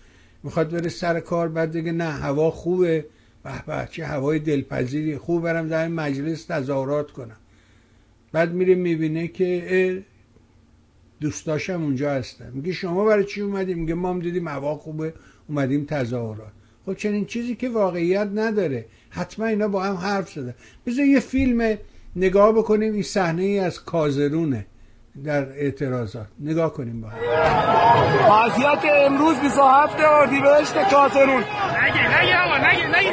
می‌خواد بره سر کار بعد دیگه نه هوا خوبه. به به چه هوای دلپذیری. خوب برم در این مجلس تظاهرات کنم. بعد میره می‌بینه که دوستاشم اونجا هستن. میگه شما برای چی اومدیم میگه ما هم دیدیم هوا خوبه اومدیم تظاهرات. خب چنین چیزی که واقعیت نداره. حتما اینا با هم حرف زدن. بذار یه فیلم نگاه بکنیم. این صحنه ای از کازرونه. در اعتراضات. نگاه کنیم با هم. وضعیت امروز 27 اردیبهشت کازرون نگه نگه آقا نگه نگه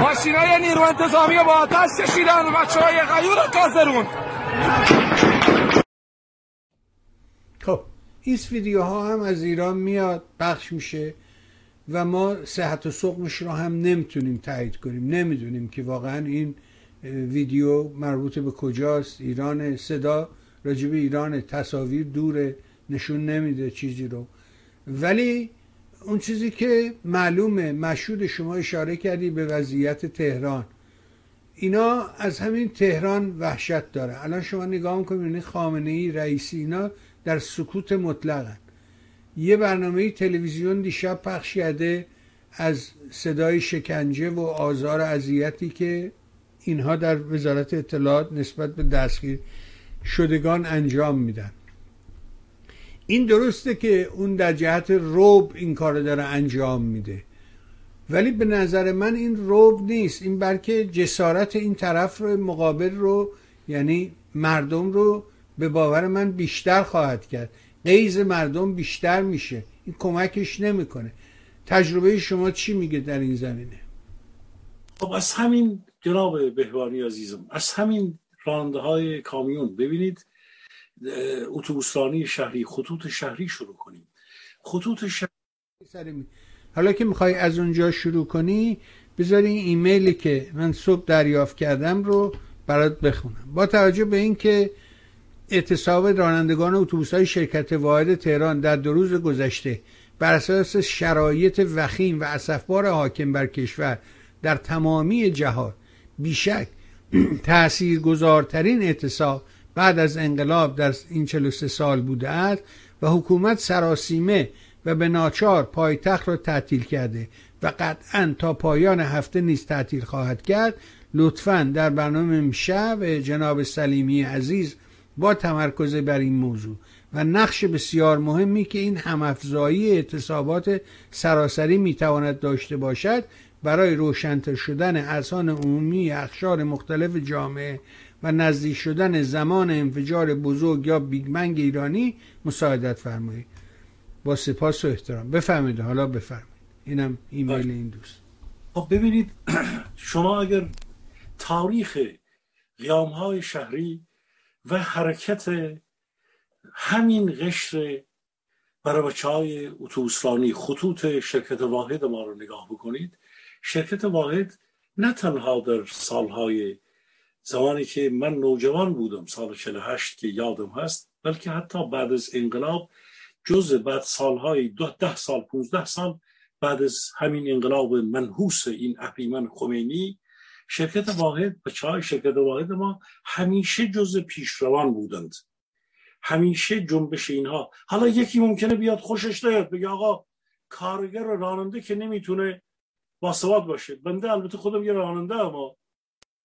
ماشینای نیرو انتظامی با آتش کشیدن بچه های غیور کازرون این ویدیوها هم از ایران میاد بخش میشه و ما صحت و سقمش رو هم نمی‌تونیم تایید کنیم. نمی‌دونیم که واقعا این ویدیو مربوط به کجاست ایران صدا راجب ایران تصاویر دور نشون نمیده چیزی رو. ولی اون چیزی که معلومه مشهود شما اشاره کردی به وضعیت تهران. اینا از همین تهران وحشت داره. الان شما نگاه می‌کنید یعنی خامنه ای رئیسی اینا در سکوت مطلقن. یه برنامه تلویزیون دیشب پخش کرده از صدای شکنجه و آزار اذیتی که اینها در وزارت اطلاعات نسبت به دستگیر شدگان انجام میدن. این درسته که اون در جهت روب این کار داره انجام میده. ولی به نظر من این روب نیست. این بلکه جسارت این طرف رو مقابل رو یعنی مردم رو به باور من بیشتر خواهد کرد. قیز مردم بیشتر میشه. این کمکش نمی‌کنه. تجربه شما چی میگه در این زمینه؟ خب از همین جناب بهوانی عزیزم از همین رانده های کامیون ببینید اتوبوسرانی شهری خطوط شهری شروع کنیم. خطوط شهری حالا که می‌خوای از اونجا شروع کنی بذاری این ایمیلی که من صبح دریافت کردم رو برات بخونم. با توجه به اینکه اعتصاب رانندگان اتوبوس های شرکت واحد تهران در دو روز گذشته بر اساس شرایط وخیم و اسفبار حاکم بر کشور در تمامی جهات بیشک تأثیر گذارترین اعتصاب بعد از انقلاب در این 43 سال بوده است و حکومت سراسیمه و به ناچار پایتخت را تعطیل کرده و قطعا تا پایان هفته نیز تعطیل خواهد کرد. لطفا در برنامه میشه جناب سلیمی عزیز با تمرکز بر این موضوع. و نقش بسیار مهمی که این همافزایی اعتصابات سراسری می‌تواند داشته باشد برای روشنتر شدن اذهان عمومی اخشار مختلف جامعه و نزدیک شدن زمان انفجار بزرگ یا بیگمنگ ایرانی مساعدت فرمایید. با سپاس و احترام. بفهمید حالا بفرمایید. اینم ایمیل. این دوست. خب ببینید شما اگر تاریخ قیام های شهری و حرکت همین قشر برای بچه های اتوبوسرانی خطوط شرکت واحد ما رو نگاه بکنید. شرکت واحد نه تنها در سالهای زمانی که من نوجوان بودم سال 48 که یادم هست بلکه حتی بعد از انقلاب جز بعد سالهای ده, ده سال 15 سال بعد از همین انقلاب منحوس این اهریمن خمینی شرکت واحد به چای شرکت واحد ما همیشه جز پیشروان بودند. همیشه جنبش اینها. حالا یکی ممکنه بیاد خوشش نیاد بگه آقا کارگر و راننده که نمی‌تونه باسواد باشه. بنده البته خودم یه راننده اما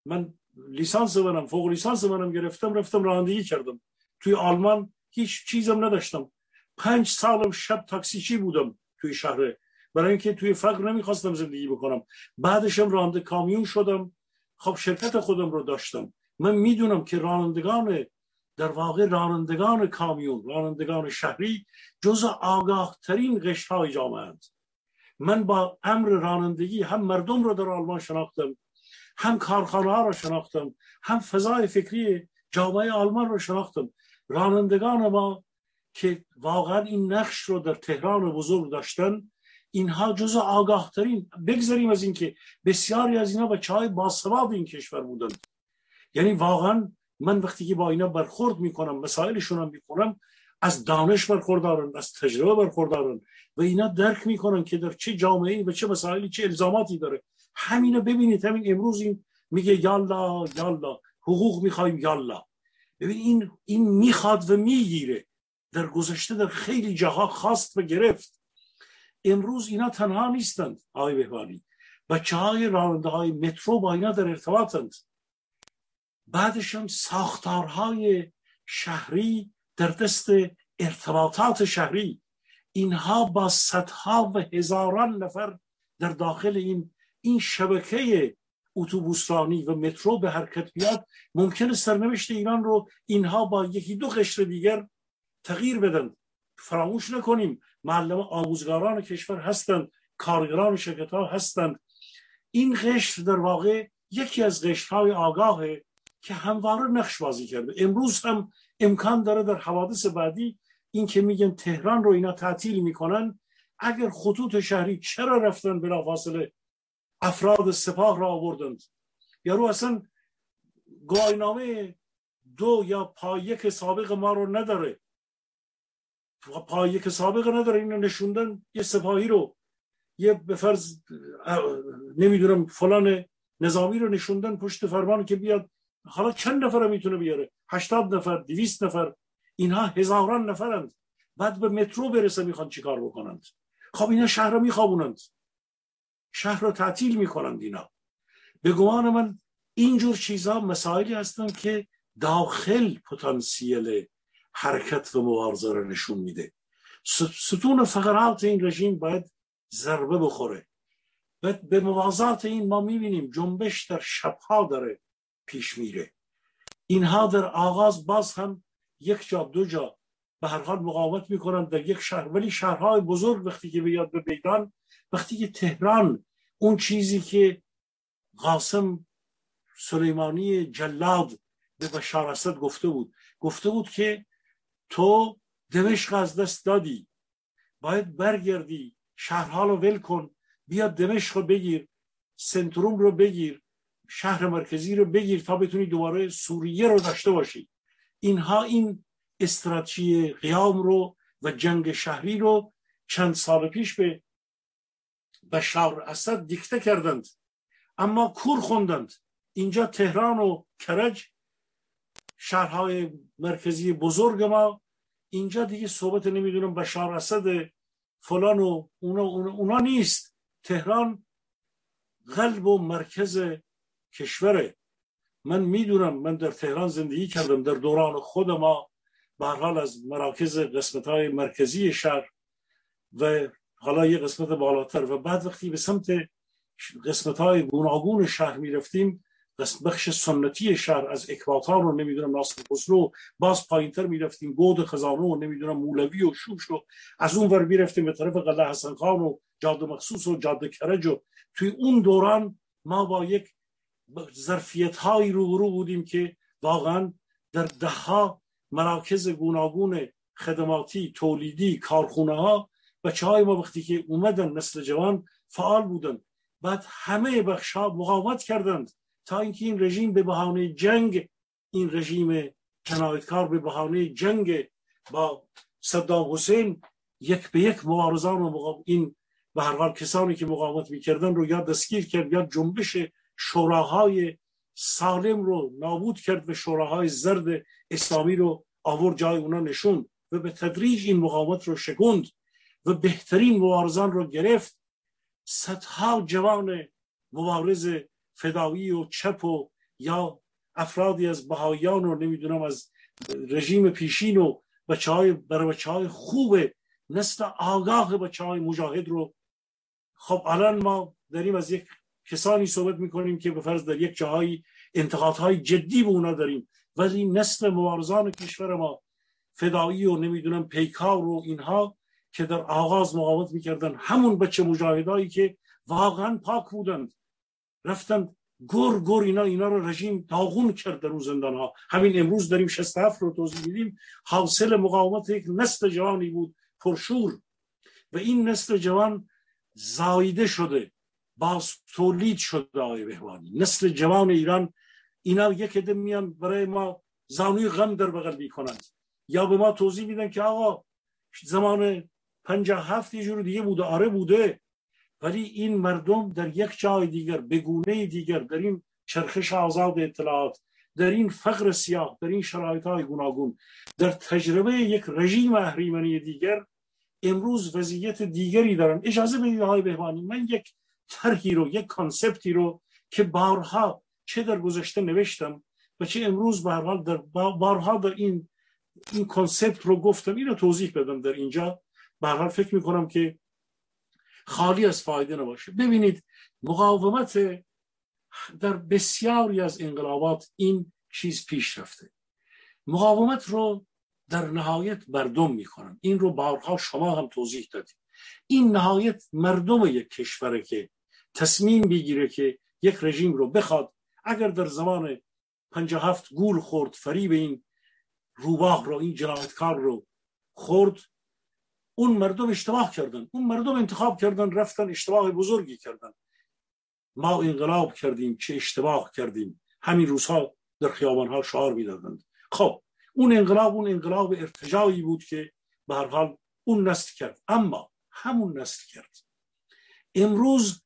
من لیسانس منم فوق لیسانس منم گرفتم رفتم رانندگی کردم. توی آلمان هیچ چیزم نداشتم. پنج سالم شب تاکسیچی بودم توی شهر برای اینکه توی فقر نمی‌خواستم زندگی بکنم. بعدشم راننده کامیون شدم. خب شرکت خودم رو داشتم. من می‌دونم که رانندگان در واقع رانندگان کامیون رانندگان شهری جز آگاه ترین قشت های جامعه من با امر رانندگی هم مردم رو در آلمان شناختم هم کارخانه ها رو شناختم هم فضای فکری جامعه آلمان رو شناختم. رانندگان ما که واقعا این نقش رو در تهران بزرگ داشتن اینها جز آگاه ترین بگذاریم از اینکه بسیاری از اینا بچه های باسواد این کشور بودند. یعنی واقعا من وقتی که با اینا برخورد می‌کنم مسائلشون هم می‌کنم از دانش برخوردارن از تجربه برخوردارن و اینا درک می‌کنن که در چه جامعه و چه مسائلی چه الزاماتی داره. همینو ببینید همین امروز این میگه یالا یالا حقوق می‌خوایم یالا. ببین این این می‌خواد و می‌گیره. در گذشته در خیلی جاها خواست و گرفت. امروز اینا تنها نیستند آقای بهوانی بچه های راننده های مترو با اینا در ارتباطند. بعدش هم ساختارهای شهری در دست ارتباطات شهری. اینها با صدها و هزاران نفر در داخل این این شبکه اتوبوسرانی و مترو به حرکت بیاد. ممکن سرنوشت ایران رو اینها با یکی دو قشر دیگر تغییر بدن. فراموش نکنیم. معلم آموزگاران کشور هستند کارگران شرکت ها هستند. این قشر در واقع یکی از قشرهای آگاهه که همواره نقش بازی کرده. امروز هم امکان داره در حوادث بعدی این که میگن تهران رو اینا تعطیل می‌کنن. اگر خطوط شهری چرا رفتن بلافاصله؟ افراد سپاه را آوردند. یارو اصلا گواهینامه دو یا پایک سابق ما رو نداره. پایک سابق نداره. اینو نشوندن یه سپاهی رو یه به فرض نمی‌دونم فلان نظامی رو نشوندن پشت فرمان که بیاد. حالا چند نفر می‌تونه بیاره؟ هشتاد نفر دویست نفر. اینها هزاران نفرند. بعد به مترو برسه می‌خوان چیکار بکنند. خب اینا شهر رو میخوابونند. شهر رو تعطیل می‌کنند اینا. به گمان من اینجور چیزها مسائلی هستند که داخل پتانسیل حرکت و مبارزه رو نشون میده. ستون فقرات این رژیم باید ضربه بخوره. به موازات این ما می‌بینیم جنبش در شبها داره پیش میره. اینها در آغاز باز هم یک جا دو جا به هر حال مقاومت می‌کنند در یک شهر. ولی شهرهای بزرگ وقتی که بیاد به بیدان وقتی که تهران اون چیزی که قاسم سلیمانی جلاد به بشار اسد گفته بود گفته بود که تو دمشق از دست دادی. باید برگردی. شهرها رو ول کن. بیا دمشق رو بگیر. سنتروم رو بگیر. شهر مرکزی رو بگیر تا بتونی دوباره سوریه رو داشته باشی. اینها این استراتژی قیام رو و جنگ شهری رو چند سال پیش به بشار اسد دیکته کردند. اما کور خوندند. اینجا تهران و کرج شهرهای مرکزی بزرگ ما اینجا دیگه صحبت نمی‌دونم بشار اسد فلان و اونا, اونا نیست. تهران قلب و مرکز کشوره. من می‌دونم من در تهران زندگی کردم در دوران خود ما به حال از مراکز قسمت های مرکزی شهر و حالا یه قسمت بالاتر. و بعد وقتی به سمت قسمت های گوناگون شهر می‌رفتیم بخش سنتی شهر از اکباتان رو نمی‌دونم ناصر خسرو باز پایینتر می‌رفتیم گود خزانه و نمی‌دونم مولوی و شوش رو از اون ور می‌رفتیم به طرف قلعه حسن خان و جاده مخصوص و جاده کرج و توی اون دوران ما با یک ظرفیت هایی روبرو بودیم که واقعا در دهها مراکز گوناگون خدماتی تولیدی کارخونه ها بچه های ما وقتی که اومدن نسل جوان فعال بودن. بعد همه بخش ها مقاومت کردند. تا اینکه این رژیم به بهانه جنگ این رژیم جنایتکار به بهانه جنگ با صدام حسین یک به یک مبارزان و این به هر حال کسانی که مقاومت می‌کردن رو یا دستگیر کرد یا جنبش شوراهای سالم رو نابود کرد و شوراهای زرد اسلامی رو آورد جای اونا نشون و به تدریج این مقاومت رو شکند و بهترین مبارزان رو گرفت. صدها جوان مبارز فدایی و چپ و یا افرادی از بهاییان رو نمی‌دونم از رژیم پیشین و بچه های برای بچه های خوب نسل آگاه بچه های مجاهد رو. خب الان ما داریم از یک کسانی صحبت می‌کنیم که به فرض در یک جاهای انتقادهای جدی به اونا داریم. ولی نسل مبارزان کشور ما فدایی و نمی‌دونم پیکار و اینها که در آغاز مقاومت می‌کردن همون بچه مجاهدایی که واقعا پاک بودند. رفتن گر گر اینا اینا رو رژیم داغون کرد در اون زندان ها همین امروز داریم 67 رو توضیح میدیم. حاصل مقاومت یک نسل جوانی بود پرشور. و این نسل جوان زایده شده باز تولید شده آقای بهوانی. نسل جوان ایران اینا یک عده میان برای ما زانوی غم در بغل می‌کنند یا به ما توضیح میدن که آقا زمان پنجاه هفت یه جور دیگه بوده آره بوده. ولی این مردم در یک جای دیگر بگونه دیگر در این چرخش آزاد اطلاعات در این فقر سیاه در این شرایط های گوناگون در تجربه یک رژیم اهریمنی دیگر امروز وضعیت دیگری دارن. اجازه بدید های بهوانی من یک طرحی رو یک concept ی رو که بارها چه در گذشته نوشتم و چه امروز به حال در بارها در این این concept رو گفتم اینو توضیح بدم در اینجا. به حال فکر می‌کنم که خالی از فایده نباشه. ببینید مقاومت در بسیاری از انقلابات این چیز پیش رفته. مقاومت رو در نهایت مردم می‌کنن. این رو بارها شما هم توضیح دادید. این نهایت مردم یک کشوره که تصمیم بگیره که یک رژیم رو بخواد. اگر در زمان هفت گول خورد فریب این روباه رو این جنایتکار رو خورد اون مردم اشتباه کردن. اون مردم انتخاب کردن رفتن اشتباه بزرگی کردن. ما انقلاب کردیم چه اشتباه کردیم. همین روزها در خیابان ها شعار می‌دادند. خب اون انقلاب اون انقلاب ارتجایی بود که به هر حال اون نسل کرد. اما همون نسل کرد. امروز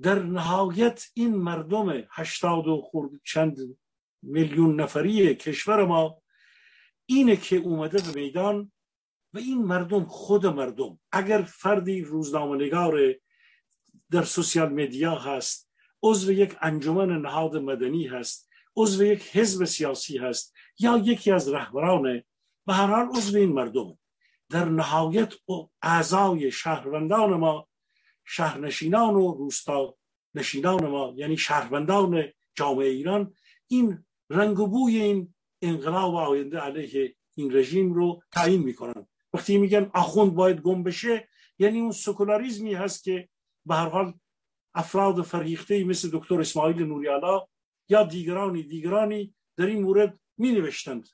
در نهایت این مردم هشتاد و خورد چند میلیون نفری کشور ما اینه که اومده به میدان و این مردم خود مردم اگر فردی روزنامه‌نگار در سوسیال مدیا هست عضو یک انجمن نهاد مدنی هست عضو یک حزب سیاسی هست یا یکی از رهبران به هر حال عضو این مردم. در نهایت اعضای شهروندان ما شهرنشینان و روستا نشینان ما یعنی شهروندان جامعه ایران این رنگ و بوی این انقلاب آینده علیه این رژیم رو تعیین می‌کنن وقتی میگن آخوند باید گم بشه یعنی اون سکولاریزمی هست که به هر حال افراد فرهیخته مثل دکتر اسماعیل نوریالا یا دیگرانی دیگرانی در این مورد می نوشتند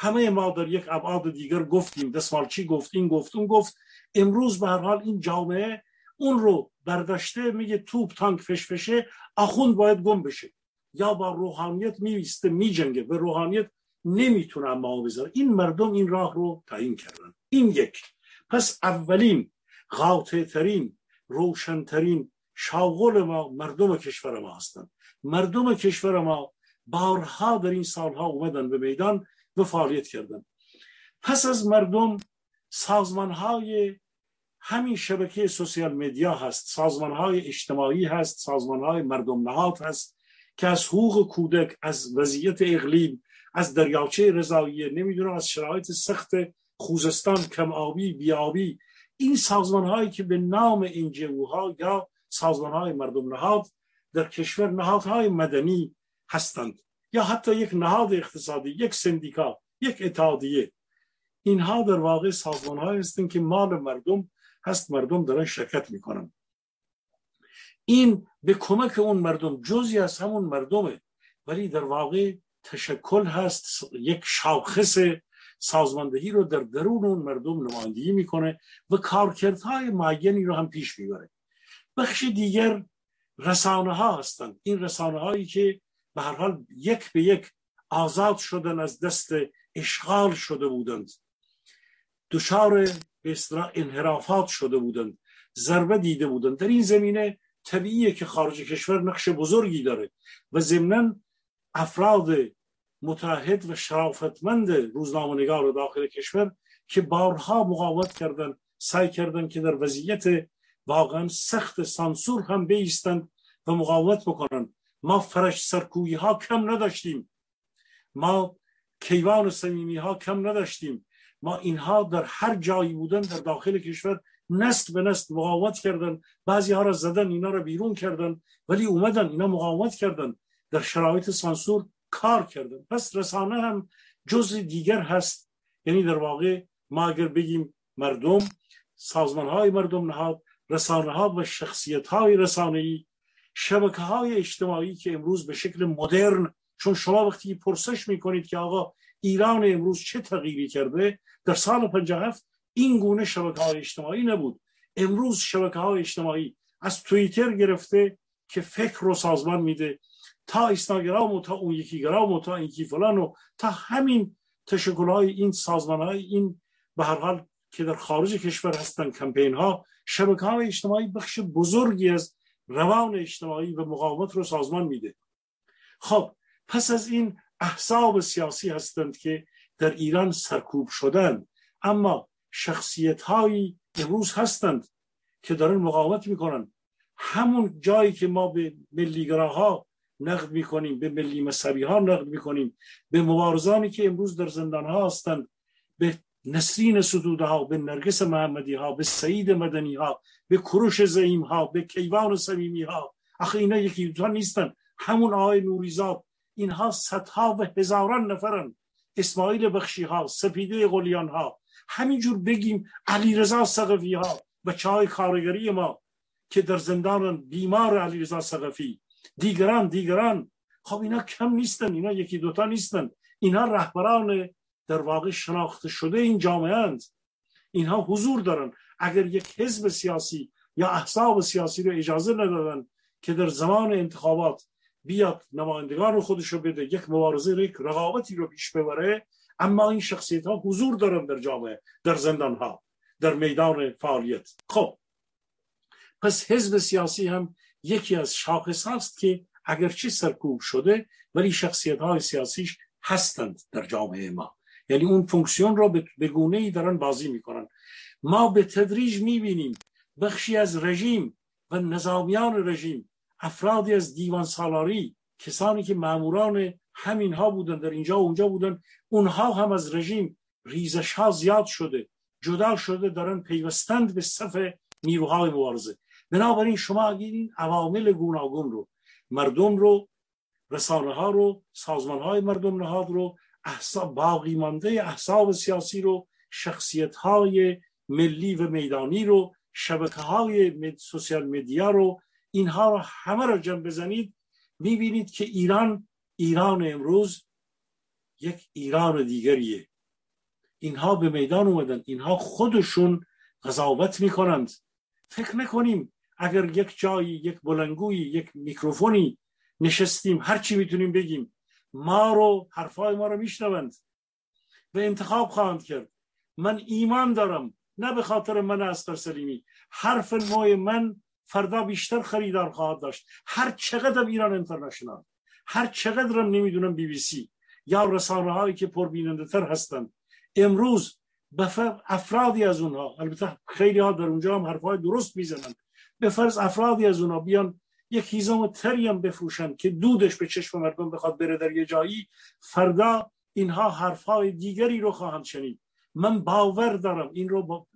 همه ما در یک ابعاد دیگر گفتیم. دستمالچی گفت؟ این گفت اون گفت. امروز به هر حال این جامعه اون رو برداشته میگه توپ تانک فشفشه آخوند باید گم بشه. یا با روحانیت میویسته میجنگه. به روحانیت نمی‌تونه بذاره. این مردم این راه رو تعیین کردن. این یک. پس اولین قاطع ترین روشنترین شاغل ما مردم کشور ما هستند. مردم کشور ما بارها در این سالها اومدن به میدان و فعالیت کردن پس از مردم سازمان های همین شبکه سوسیال مدیا هست سازمان های اجتماعی هست سازمان های مردم نهاد هست که از حقوق کودک از وضعیت اقلیم از دریاچه رضاییه نمی‌دونم از شرایط سخت خوزستان کم آبی بیابی این سازمان هایی که به نام این ها یا سازمان های مردم نهاد در کشور نهادهای مدنی هستند. یا حتی یک نهاد اقتصادی یک سندیکا یک اتحادیه. اینها در واقع سازمان های هستند که مال مردم هست مردم دارن شرکت می‌کنن. این به کمک اون مردم جزی از همون مردمه. ولی در واقع تشکل هست یک شاخص سازماندهی رو در درون اون مردم نمایندگی می‌کنه و کارکردهای معینی رو هم پیش می‌بره. بخش دیگر رسانه ها هستند این رسانه هایی که به هر حال یک به یک آزاد شدن از دست اشغال شده بودند. دچار به انحرافات شده بودند. ضربه دیده بودند. در این زمینه طبیعیه که خارج کشور نقش بزرگی داره و ضمنا افراد متحد و شرافتمند روزنامه نگار داخل کشور که بارها مقاومت کردن سعی کردن که در وضعیت واقعا سخت سانسور هم بیستند و مقاومت بکنن ما فرش سرکویی ها کم نداشتیم. ما کیوان و سمیمی ها کم نداشتیم. ما اینها در هر جایی بودن در داخل کشور نست به نست مقاومت کردن بعضی ها را زدن اینا را بیرون کردن ولی اومدن اینا مقاومت کردن در شرایط سانسور کار کردن. پس رسانه هم جز دیگر هست. یعنی در واقع ما اگر بگیم مردم سازمان های مردم نهاد رسانه ها و شخصیت های رسانه ای شبکه های اجتماعی که امروز به شکل مدرن چون شما وقتی پرسش می‌کنید که آقا ایران امروز چه تغییری کرده در سال 57 این گونه شبکه های اجتماعی نبود. امروز شبکه های اجتماعی از توییتر گرفته که فکر رو سازمان میده. تا اینستاگرام و تا اون یکی گرام و تا یکی فلان و تا همین تشکل های این سازمان های این به هر حال که در خارج کشور هستن کمپین ها شبکه های اجتماعی بخش بزرگی از روان اجتماعی و مقاومت رو سازمان میده. خب پس از این احزاب سیاسی هستند که در ایران سرکوب شدن اما شخصیت هایی امروز هستند که دارن مقاومت می‌کنن. همون جایی که ما به ملیگراها نقد می‌کنیم به ملی مذهبی ها نقد می‌کنیم. به مبارزانی که امروز در زندان ها هستند به نسرین ستوده ها به نرگس محمدی ها به سعید مدنی ها به کروش زعیم ها به کیوان سمیمی ها. آخه اینا یکی دوتا نیستن. همون آقای نوریزاد اینها صدها و هزاران نفرن. اسماعیل بخشی ها سپیده قلیان ها. همینجور بگیم علیرضا سقفی ها بچه های کارگری ما که در زندان بیمار علیرضا سقفی. دیگران دیگران. خب اینا کم نیستن اینا یکی دوتا نیستن. اینا رهبران در واقع شناخته شده این جامعه اند. اینها حضور دارن. اگر یک حزب سیاسی یا احزاب سیاسی رو اجازه ندادن که در زمان انتخابات بیاد نمایندگان رو خودش رو بده یک مبارزه یک رقابتی رو پیش ببره اما این شخصیت ها حضور دارن در جامعه در زندان ها در میدان فعالیت. خب پس حزب سیاسی هم یکی از شاخص هست که اگرچه سرکوب شده ولی شخصیت های سیاسیش هستند در جامعه ما. یعنی اون فونکسیون را به گونه ای دارن بازی می‌کنن. ما به تدریج می‌بینیم بخشی از رژیم و نظامیان رژیم افرادی از دیوان سالاری کسانی که معموران همین ها بودن در اینجا و اونجا بودن اونها هم از رژیم ریزش ها زیاد شده جدا شده دارن پیوستند به صف نیروهای مبارزه. بنابراین شما اگر این عوامل گوناگون رو مردم رو رسانه ها رو سازمان های مردم نهاد رو احساب باقی مانده احساب سیاسی رو شخصیت های ملی و میدانی رو شبکه های سوسیال مدیا رو اینها رو همه رو جمع بزنید می‌بینید که ایران ایران امروز یک ایران دیگریه. اینها به میدان اومدن اینها خودشون قضاوت می‌کنند. فکر نکنیم اگر یک جایی یک بلنگویی یک میکروفونی نشستیم هر چی می‌تونیم بگیم ما رو حرفای ما رو میشنوند و انتخاب خواهند کرد. من ایمان دارم نه به خاطر من اسقر سلیمی. حرف نوع من فردا بیشتر خریدار خواهد داشت. هر چقدر ایران انترنشنال هر چقدر نمی‌دونم بی بی سی. یا رسانه هایی که پربیننده تر هستند امروز به افرادی از اونها البته خیلی ها در اونجا هم حرفهای درست می‌زنند. به فرض افرادی از اونها بیان یک هیزم تری هم بفروشن که دودش به چشم مردم بخواد بره در یه جایی فردا اینها حرفهای دیگری رو خواهند شنید. من باور دارم این رو با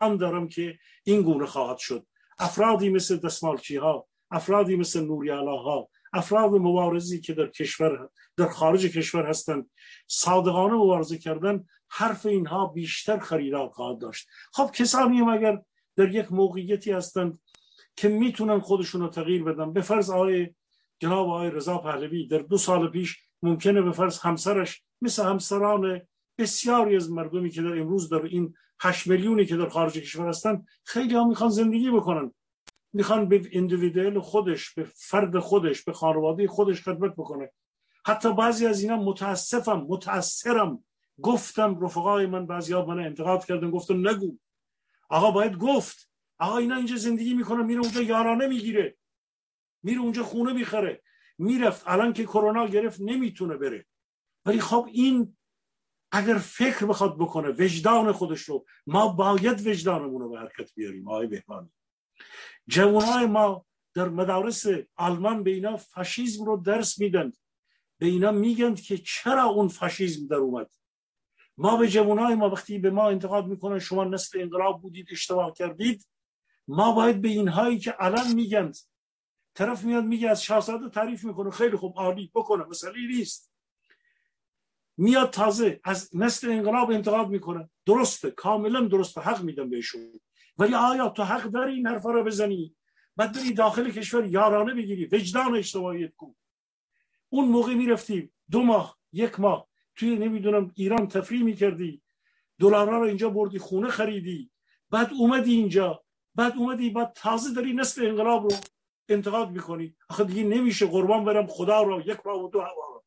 دارم که این گونه خواهد شد. افرادی مثل دستمالچی ها افرادی مثل نوری ها افراد مبارزی که در کشور در خارج کشور هستند صادقانه مبارزه کردن حرف اینها بیشتر خریدار خواهد داشت. خب کسانی هم اگر در یک موقعیتی هستند که می‌تونن خودشون رو تغییر بدن. به فرض آقای جناب آقای رضا پهلوی در دو سال پیش ممکنه به فرض همسرش مثل همسران بسیاری از مردمی که در امروز در این 8 میلیونی که در خارج کشور هستن خیلی ها می‌خوان زندگی بکنن. می‌خوان به اندیویدوال خودش به فرد خودش به خانواده خودش خدمت بکنه. حتی بعضی از اینا متاسفم متاثرم گفتم رفقای من بعضی ها من انتقاد کردن گفتم نگو. آقا باید گفت. آقا اینا اینجا زندگی می‌کنه میره اونجا یارانه می‌گیره. میره اونجا خونه می‌خره. می‌رفت. الان که کرونا گرفت نمی‌تونه بره. ولی خب این اگر فکر بخواد بکنه وجدان خودش رو ما باید وجدانمون رو به حرکت بیاریم آقای بهمانی جوانای ما در مدارس آلمان به اینا فاشیزم رو درس میدن. به اینا میگن که چرا اون فاشیزم در اومد؟ ما به جوانای ما وقتی به ما انتقاد می‌کنن شما نسل انقلاب بودید اشتباه کردید. ما باید به اینهایی که الان میگن طرف میاد میگه از شاهزاده تعریف می‌کنه خیلی خوب عالی بکنه مسئله نیست. میاد تازه از نسل انقلاب انتقاد می‌کنه. درسته کاملا درسته حق میدم بهشون. ولی آیا تو حق داری این حرفا رو بزنی؟ بعد بری داخل کشور یارانه بگیری وجدان اجتماعیت کو. اون موقع می‌رفتی دو ماه یک ماه توی نمی‌دونم ایران تفریح می‌کردی دلارا رو اینجا بردی خونه خریدی بعد اومدی اینجا. بعد اومدی بعد تازه داری نسل انقلاب رو انتقاد می‌کنی. آخه دیگه نمیشه قربان برم خدا رو یک راه و دو هوا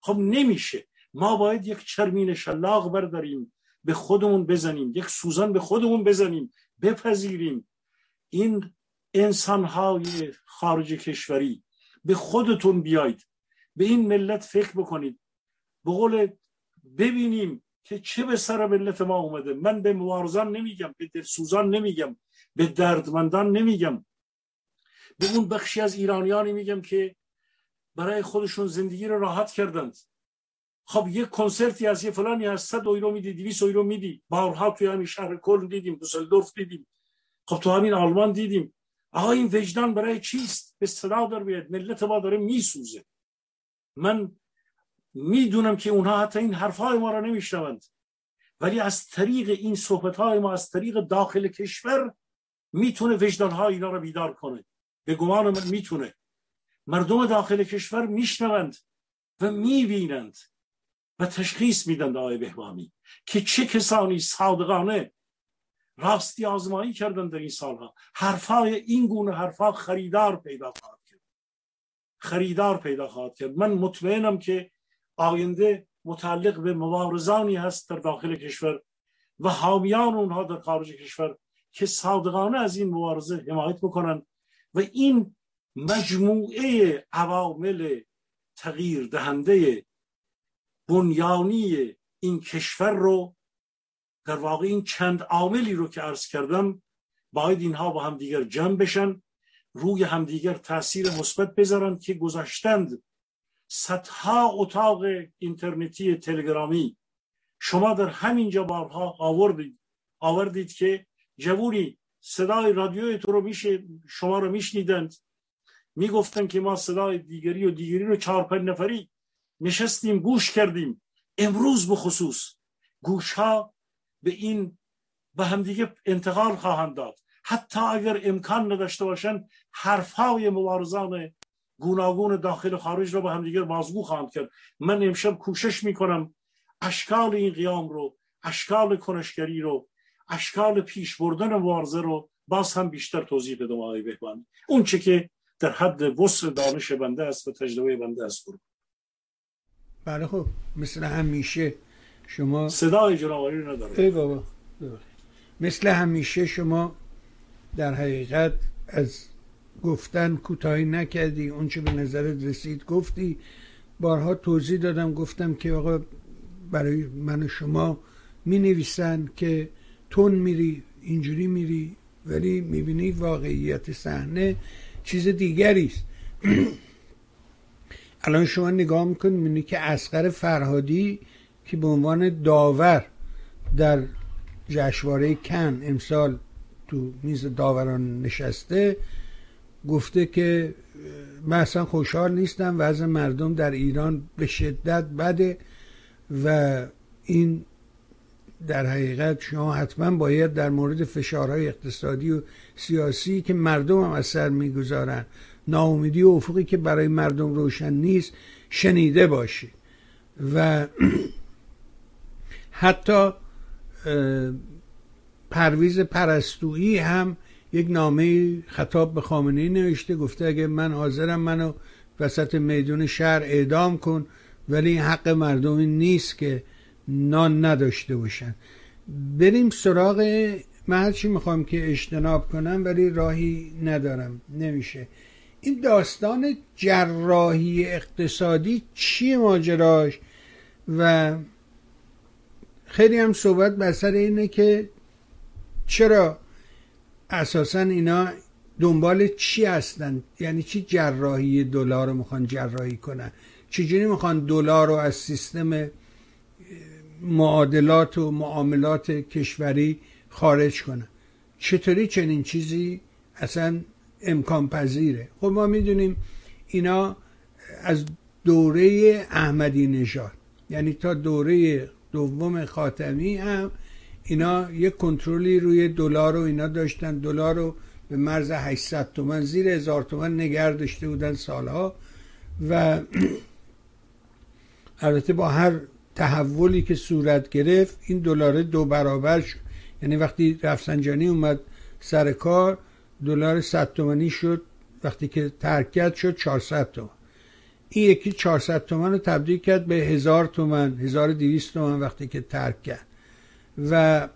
خب نمیشه. ما باید یک چرمین شلاق برداریم به خودمون بزنیم یک سوزن به خودمون بزنیم بپذیریم. این انسان های خارج کشوری به خودتون بیاید. به این ملت فکر بکنید. به قول ببینیم که چه به سر ملت ما اومده. من به موارزان نمیگم به دلسوزان نمیگم. به دردمندان نمیگم. به اون بخشی از ایرانیانی میگم که برای خودشون زندگی رو راحت کردند. خب یک کنسرتی از یه فلانی از 100 یورو میدی 200 یورو میدی. بارها توی همین شهر کل دیدیم دوسلدورف دیدیم. خب تو همین آلمان دیدیم. آقا این وجدان برای چیست؟ به صدا در بیاد ملت ما داره میسوزه. من می‌دونم که اونها حتی این حرفهای ما را نمیشنوند. ولی از طریق این صحبت های ما از طریق داخل کشور می‌تونه وجدان ها اینا رو بیدار کنه. به گمان من می‌تونه. مردم داخل کشور میشنوند و می‌بینند و تشخیص میدن آقای بهوامی که چه کسانی صادقانه راستی آزمایی کردن در این سالها. حرفای این گونه حرفا خریدار پیدا خواهد کرد. خریدار پیدا خواهد کرد. من مطمئنم که آینده متعلق به مبارزانی هست در داخل کشور و حامیان اونها در خارج کشور که صادقانه از این مبارزه حمایت بکنن و این مجموعه عوامل تغییر دهنده بنیانی این کشور رو در واقع این چند عاملی رو که عرض کردم باید اینها با همدیگر جمع بشن روی همدیگر تاثیر مثبت بذارن که گذاشتند صدها اتاق اینترنتی تلگرامی. شما در همینجا بارها آوردید آوردید که جوونی صدای رادیوی تو رو میشه شما رو میشنیدند. می‌گفتن که ما صدای دیگری و دیگری رو چهار پنج نفری نشستیم گوش کردیم. امروز به خصوص گوش ها به این به همدیگه انتقال خواهند داد. حتی اگر امکان نداشته باشن حرف های مبارزان گوناگون داخل و خارج رو به همدیگه بازگو خواهند کرد. من امشب کوشش می‌کنم اشکال این قیام رو اشکال کنشگری رو اشکال پیش بردن مبارزه رو باز هم بیشتر توضیح بدم آقای بهبانی. اون چه که در حد وسع دانش بنده است و تجربه بنده است. بله خب مثل همیشه شما صدای رو نداره ای بابا مثل همیشه شما در حقیقت از گفتن کوتاهی نکردی اون چه به نظرت رسید گفتی. بارها توضیح دادم گفتم که آقا برای من و شما می نویسن که تون میری اینجوری میری ولی می‌بینی واقعیت صحنه چیز دیگری است. الان شما نگاه می‌کنید می‌بینی که اسقر فرهادی که به عنوان داور در جشنواره کن امسال تو میز داوران نشسته گفته که من اصلا خوشحال نیستم وضع مردم در ایران به شدت بده و این در حقیقت شما حتما باید در مورد فشارهای اقتصادی و سیاسی که مردم هم از سر می‌گذارن ناامیدی و افقی که برای مردم روشن نیست شنیده باشی. و حتی پرویز پرستویی هم یک نامه خطاب به خامنه نوشته گفته اگه من حاضرم منو وسط میدون شهر اعدام کن ولی این حق مردمی نیست که نان نداشته باشن. بریم سراغ من هرچی می‌خوام که اجتناب کنم ولی راهی ندارم. نمیشه. این داستان جراحی اقتصادی چیه ماجراش؟ و خیلی هم صحبت بسر اینه که چرا اساسا اینا دنبال چی هستن؟ یعنی چی جراحی دلار رو می‌خوان جراحی کنن؟ چجوری می‌خوان دلار رو از سیستم معادلات و معاملات کشوری خارج کنن چطوری چنین چیزی اصلا امکان پذیره؟ خب ما می‌دونیم اینا از دوره احمدی نژاد یعنی تا دوره دوم خاتمی هم اینا یک کنترلی روی دلار و اینا داشتن. دلار رو به مرز 800 تومن زیر هزار تومن نگر داشته بودن سالها. و البته با هر تحولی که صورت گرفت این دلار دو برابر شد. یعنی وقتی رفسنجانی اومد سر کار دلار 100 تومانی شد. وقتی که ترکت شد 400 تومن این یکی 400 تومن رو تبدیل کرد به هزار تومن 1200 تومن وقتی که ترک کرد. و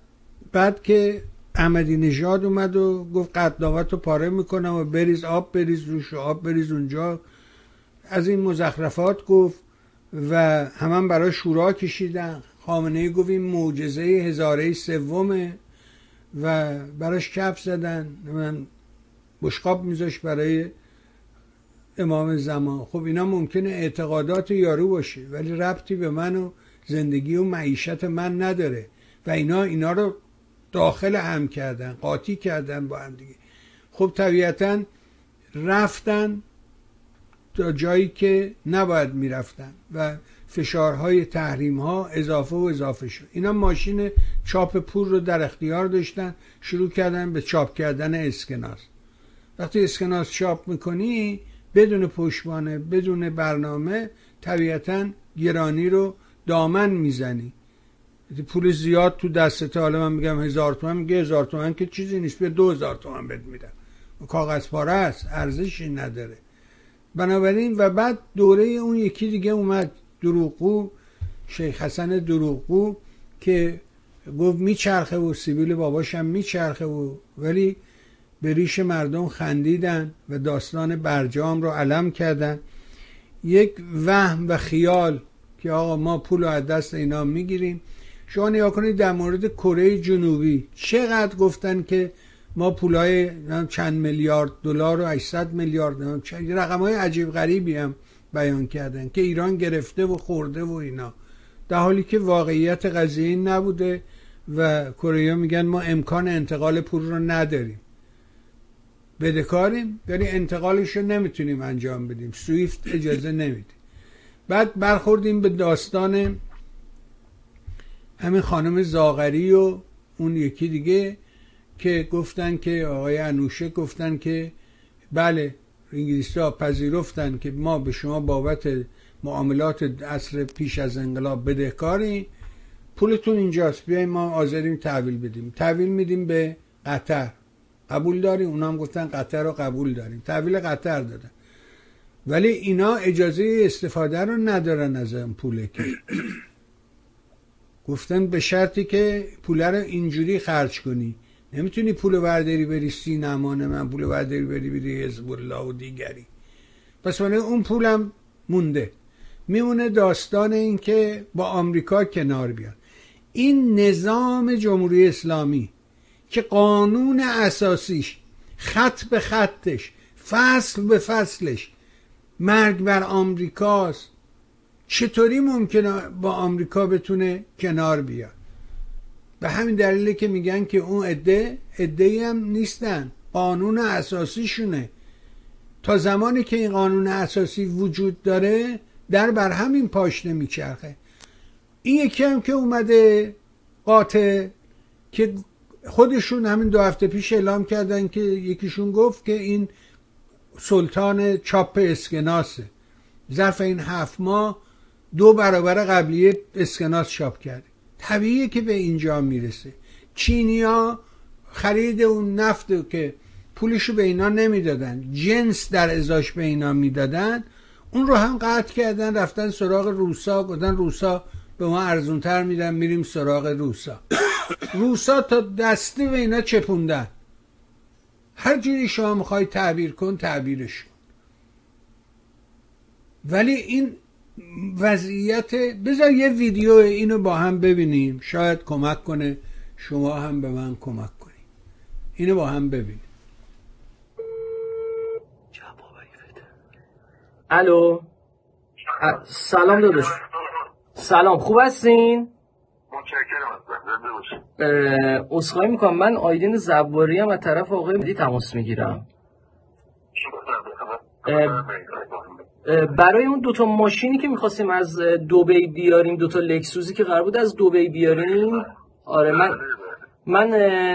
بعد که احمدی نژاد اومد و گفت قدنامت رو پاره می‌کنم و بریز آب بریز روش و آب بریز اونجا. از این مزخرفات گفت و همان برای شورا کشیدن. خامنه گفت این معجزه هزاره سومه و براش کف زدن. من بشقاب میذاش برای امام زمان. خب اینا ممکنه اعتقادات یارو باشه ولی ربطی به من و زندگی و معیشت من نداره. و اینا اینا رو داخل هم کردن قاطی کردن با هم دیگه. خب طبیعتا رفتن تا جایی که نباید می‌رفتن و فشارهای تحریم ها اضافه و اضافه شد. اینا ماشین چاپ پول رو در اختیار داشتن شروع کردن به چاپ کردن اسکناس. وقتی اسکناس چاپ می‌کنی بدون پشتوانه بدون برنامه طبیعتا گرانی رو دامن می‌زنی. پول زیاد تو دستت حالا من میگم هزار تومن میگه هزار تومن که چیزی نیست به دو هزار تومن بد میدم کاغذ پاره است ارزشی نداره. بنابراین و بعد دوره اون یکی دیگه اومد دروغو شیخ حسن دروغو که گفت میچرخه و سیبیل باباشم میچرخه و ولی به ریش مردم خندیدن و داستان برجام رو علم کردن. یک وهم و خیال که آقا ما پول رو از دست اینا می‌گیریم. شما نیا کنید در مورد کره جنوبی چقدر گفتن که ما پولای چند میلیارد دلار و 800 میلیارد رقم های عجیب غریبی هم بیان کردن که ایران گرفته و خورده و اینا. در حالی که واقعیت قضیه نبوده و کره میگن ما امکان انتقال پول رو نداریم. بدهکاریم ولی انتقالش رو نمی‌تونیم انجام بدیم. سویفت اجازه نمیده. بعد برخوردیم به داستان همین خانم زاغری و اون یکی دیگه که گفتن که آقای انوشه گفتن که بله انگلیسی ها پذیرفتن که ما به شما بابت معاملات عصر پیش از انقلاب بدهکاری پولتون اینجاست بیایم ما آزادیم تحویل بدیم. تحویل میدیم به قطر. قبول داریم اونا هم گفتن قطر رو قبول داریم. تحویل قطر دادن. ولی اینا اجازه استفاده رو ندارن از این پوله که. گفتن به شرطی که پوله رو اینجوری خرج کنی. نمی‌تونی پول ورداری بری سینمان من پول ورداری بری بری حزب الله و دیگری. پس من اون پولم مونده. میمونه داستان این که با آمریکا کنار بیاد این نظام جمهوری اسلامی که قانون اساسیش خط به خطش فصل به فصلش مرگ بر آمریکاست چطوری ممکنه با آمریکا بتونه کنار بیاد؟ به همین دلیله که میگن که اون عده عده هم نیستن. قانون اساسیشونه. تا زمانی که این قانون اساسی وجود داره در بر همین پاش نمیچرخه. این یکی هم که اومده قاطع که خودشون همین دو هفته پیش اعلام کردن که یکیشون گفت که این سلطان چاپ اسکناسه. ظرف این هفت ماه دو برابر قبلی اسکناس چاپ کرده. طبیعیه که به اینجا می‌رسه. چینیا خرید اون نفت که پولشو به اینا نمی‌دادن. جنس در ازاش به اینا می‌دادن. اون رو هم قطع کردن رفتن سراغ روسا گفتن روسا به ما ارزونتر میدن میریم سراغ روسا. روسا تا دستی به اینا چپوندن. هر جوری شما می‌خوای تعبیر کن تعبیرش ولی این وضعیت بذار یه ویدیو اینو با هم ببینیم. شاید کمک کنه. شما هم به من کمک کنیم اینو با هم ببینیم. الو؟ سلام داداش. سلام. خوب هستین؟ متشکرم اصخایی می‌کنم. من آیدین زباری هم از طرف آقای مدی تماس می‌گیرم. برای اون دوتا ماشینی که می‌خواستیم از دوبی بیاریم دوتا لکسوزی که قرار بود از دوبی بیاریم. آره من من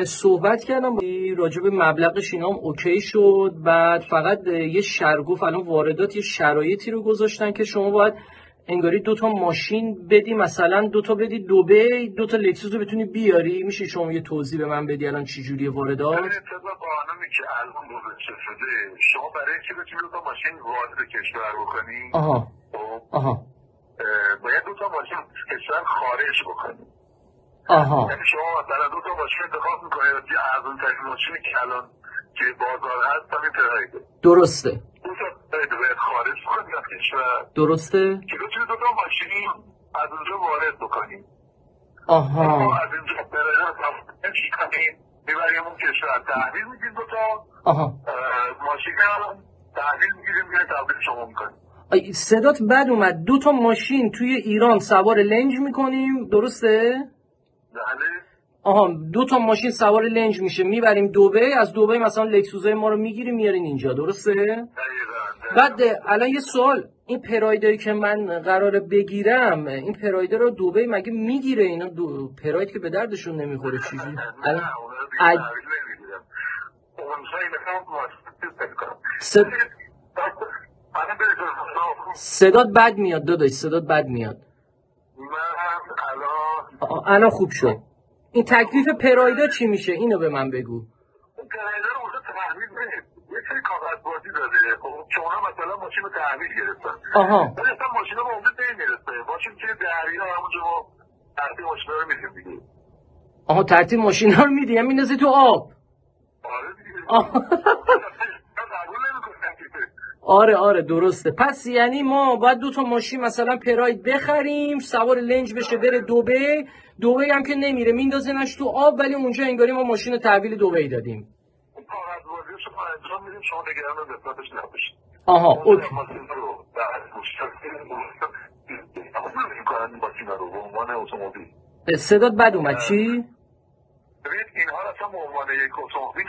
صحبت کردم راجع به مبلغش اینا اوکی شد. بعد فقط یه شرگوف الان واردات یه شرایطی رو گذاشتن که شما باید انگاری دو تا ماشین بدی مثلا دو تا بدی دوبی دو تا لکسوس رو بتونی بیاری. میشه شما یه توضیح به من بدی الان چی جوریه واردات طبق قانونی که الان گذاشته شده شما برای اینکه بتونی دو تا ماشین وارد کشور بکنی؟ آها. خب، آها. باید دو تا ماشین از کشور خارج بکنی. آها. یعنی شما مثلا دو تا ماشین انتخاب می‌کنید یه ارزون ترین ماشینی که الان که بازار هست همین پرایده درسته. خارج کنی از کشور؟ درسته؟ که بتونی دو تا ماشین از اونجا وارد بکنی آها. از اینجا تفاهم کنیم. می‌بریم اون کشور. تحویل میدیم دو تا. آها. ماشین رو تحویل می‌گیریم میره تحویل شما می‌کنیم. صدات بد اومد. دو تا ماشین توی ایران سوار لنج می‌کنیم. درسته؟ بله. آها دو تا ماشین سوار لنج میشه. می‌بریم دوبه از دوبه مثلا لکسوزای ما رو می‌گیریم میارین اینجا. درسته؟ بعد الان یه سوال. این پرایدایی که من قراره بگیرم این پرایده رو دوبه مگه می‌گیره اینا؟ دو... پراید که به دردشون نمی‌خوره چیزی الان فکر کنم صد... صدات بد میاد داداش صدات بد میاد. من الان آه، الان خوب شد. این تکلیف پرایدا چی میشه؟ اینو به من بگو. اون پرایده رو اونجا تحویل نمیده یه سری کاغذ بازی داده خب اونا مثلا ماشین تحویل گرفتن. آها. ولی اصلا ماشین رو اونجا نمی‌رسه. ماشین توی دریا همونجا ما تحویل ماشین رو میدیم دیگه. آها ترتیب ماشینا رو میدی؟ هم میندازی تو آب. آره دیگه. آره آره درسته. پس یعنی ما باید دو تا ماشین مثلا پراید بخریم سوار لنج بشه بره دوبه دوبه هم که نمیره میندازنش تو آب ولی اونجا انگاری ما ماشین تحویل دوبه دادیم. آها اوکی. صدات بد اومد. چی؟ ببینید اینها اصلا به عنوان یک اتومبیل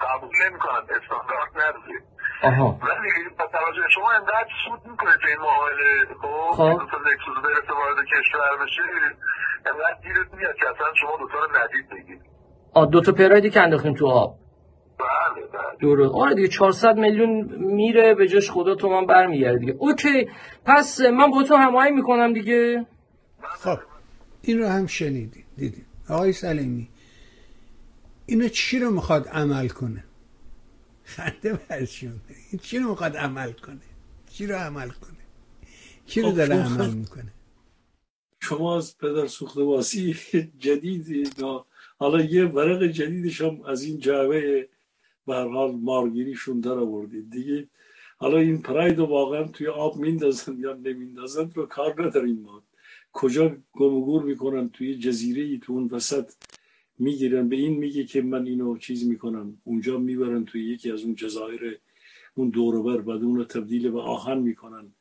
قبول نمی‌کنن. استاندارد نداره. ولی با توجه شما انقدر سود می‌کنه تو این معامله خب. خب. دو تا لکسوس برسه وارد کشور بشه انقدر گیرت میاد که اصلا شما دو تا رو ندید بگید. آ دو تا پرایدی که انداختیم تو آب. بله بله. درست. آره دیگه 400 میلیون میره به جاش خدا تومن برمیگرده دیگه. اوکی پس من با تو هماهنگ می‌کنم دیگه. خب این رو هم شنیدید دیدید. آقای سلیمی اینو چی رو می‌خواد عمل کنه؟ خنده برشون. این چی رو می‌خواد عمل کنه؟ چی رو عمل کنه؟ کی رو خب، داره شما- عمل می‌کنه؟ شما از پدر سوخته باسی جدید حالا یه ورق جدیدش هم از این جعبه به حال مارگیریشون در آوردید. دیگه حالا این پراید رو واقعا توی آب میندازن یا نمیندازن رو کار نداریم ما. کجا گم و گور می‌کنن؟ توی جزیره ای تو اون وسط می‌گیرن. به این میگه که من اینو چیز می‌کنم. اونجا می‌برن توی یکی از اون جزایر اون دوروبر بعد اون رو تبدیل به آهن می‌کنن.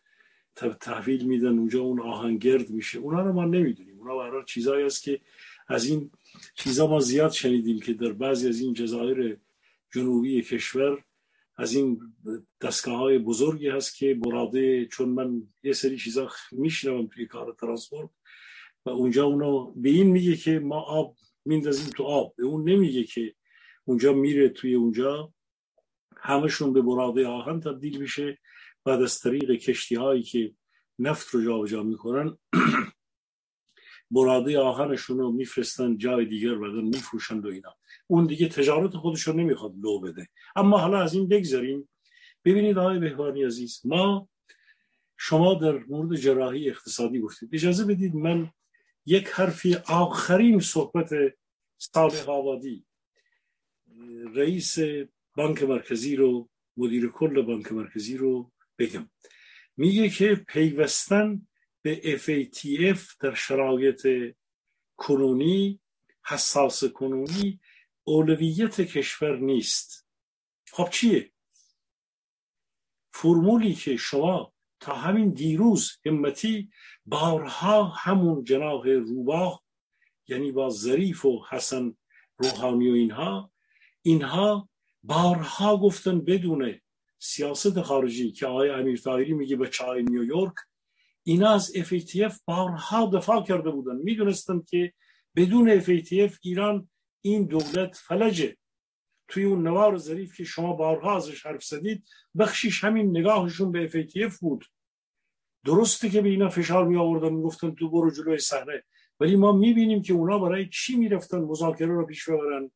تحویل میدن اونجا اون آهن گرد میشه. اونا رو ما نمی‌دونیم. اونا برای چیزایی است که از این چیزا ما زیاد شنیدیم که در بعضی از این جزایر جنوبی کشور از این دستگاه های بزرگی هست که براده چون من یه سری چیزا میشنوم توی کار ترانسپورت و اونجا اونو به این میگه که ما آب میندازیم تو آب. به اون نمیگه که اونجا میره توی اونجا. همشون به براده آهن تبدیل میشه. بعد از طریق کشتی هایی که نفت رو جابجا می‌کنن براده آهنشون رو میفرستن جای دیگر بعدا میفروشند و اینا. اون دیگه تجارت خودش رو نمی‌خواد لو بده. اما حالا از این بگذاریم ببینید آقای بهبانی عزیز ما شما در مورد جراحی اقتصادی گفتید. اجازه بدید من یک حرفی آخرین صحبت صالح آبادی رئیس بانک مرکزی رو مدیر کل بانک مرکزی رو بگم. میگه که پیوستن به FATF در شرایط کنونی حساس کنونی اولویت کشور نیست. خب چیه؟ فرمولی که شما تا همین دیروز همتی بارها همون جناح روباه یعنی با ظریف و حسن روحانی و اینها اینها بارها گفتن بدون سیاست خارجی که آقای امیر طاهری میگه به چای نیویورک اینا از FATF بارها دفاع کرده بودن. می‌دونستن که بدون FATF ایران این دولت فلجه. توی اون نوار ظریف که شما بارها ازش حرف زدید بخشیش همین نگاهشون به FATF بود. درسته که به اینا فشار می آوردن می‌گفتن تو برو جلوی صحنه. ولی ما می‌بینیم که اونا برای چی می‌رفتن مذاکره رو پیش ببرن؟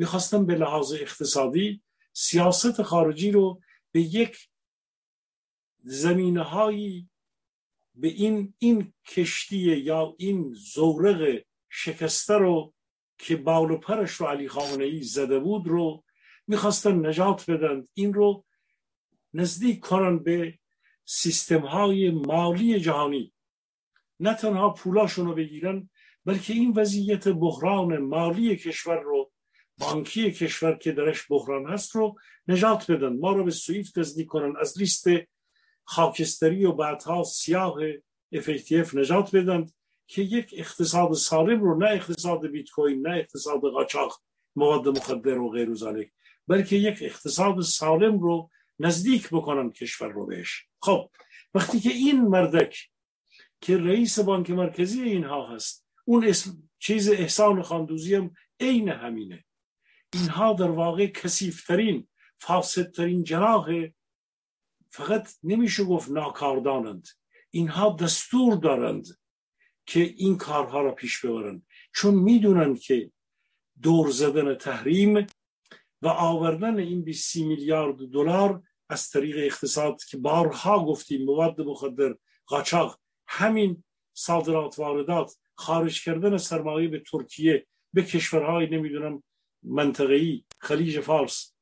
می‌خواستن به لحاظ اقتصادی سیاست خارجی رو به یک زمینه هایی به این این کشتی یا این زورق شکسته رو که باول و پرش رو علی خامنه ای زده بود رو می‌خواستن نجات بدن. این رو نزدیک کنن به سیستم های مالی جهانی. نه تنها پولاشون رو بگیرن بلکه این وضعیت بحران مالی کشور رو بانکی کشور که درش بحران هست رو نجات بدن. ما رو به سویفت نزدیک کنن. از لیست خاکستری و بعدها سیاه FATF نجات بدن که یک اقتصاد سالم رو نه اقتصاد بیت کوین نه اقتصاد قاچاق مواد مخدر و غیر ذالک بلکه یک اقتصاد سالم رو نزدیک بکنن کشور رو بهش. خب وقتی که این مردک که رئیس بانک مرکزی اینها هست اون اسم چیز احسان خاندوزی هم عین همینه. اینها در واقع کسیفترین فاسدترین جناح فقط نمیشه گفت ناکاردانند. اینها دستور دارند که این کارها را پیش ببرند. چون می‌دونند که دور زدن تحریم و آوردن این 20 میلیارد دلار از طریق اقتصاد که بارها گفتیم مواد مخدر قاچاق همین صادرات واردات خارج کردن سرمایه به ترکیه به کشورهای نمی‌دونم منطقه‌ای. خلیج فارس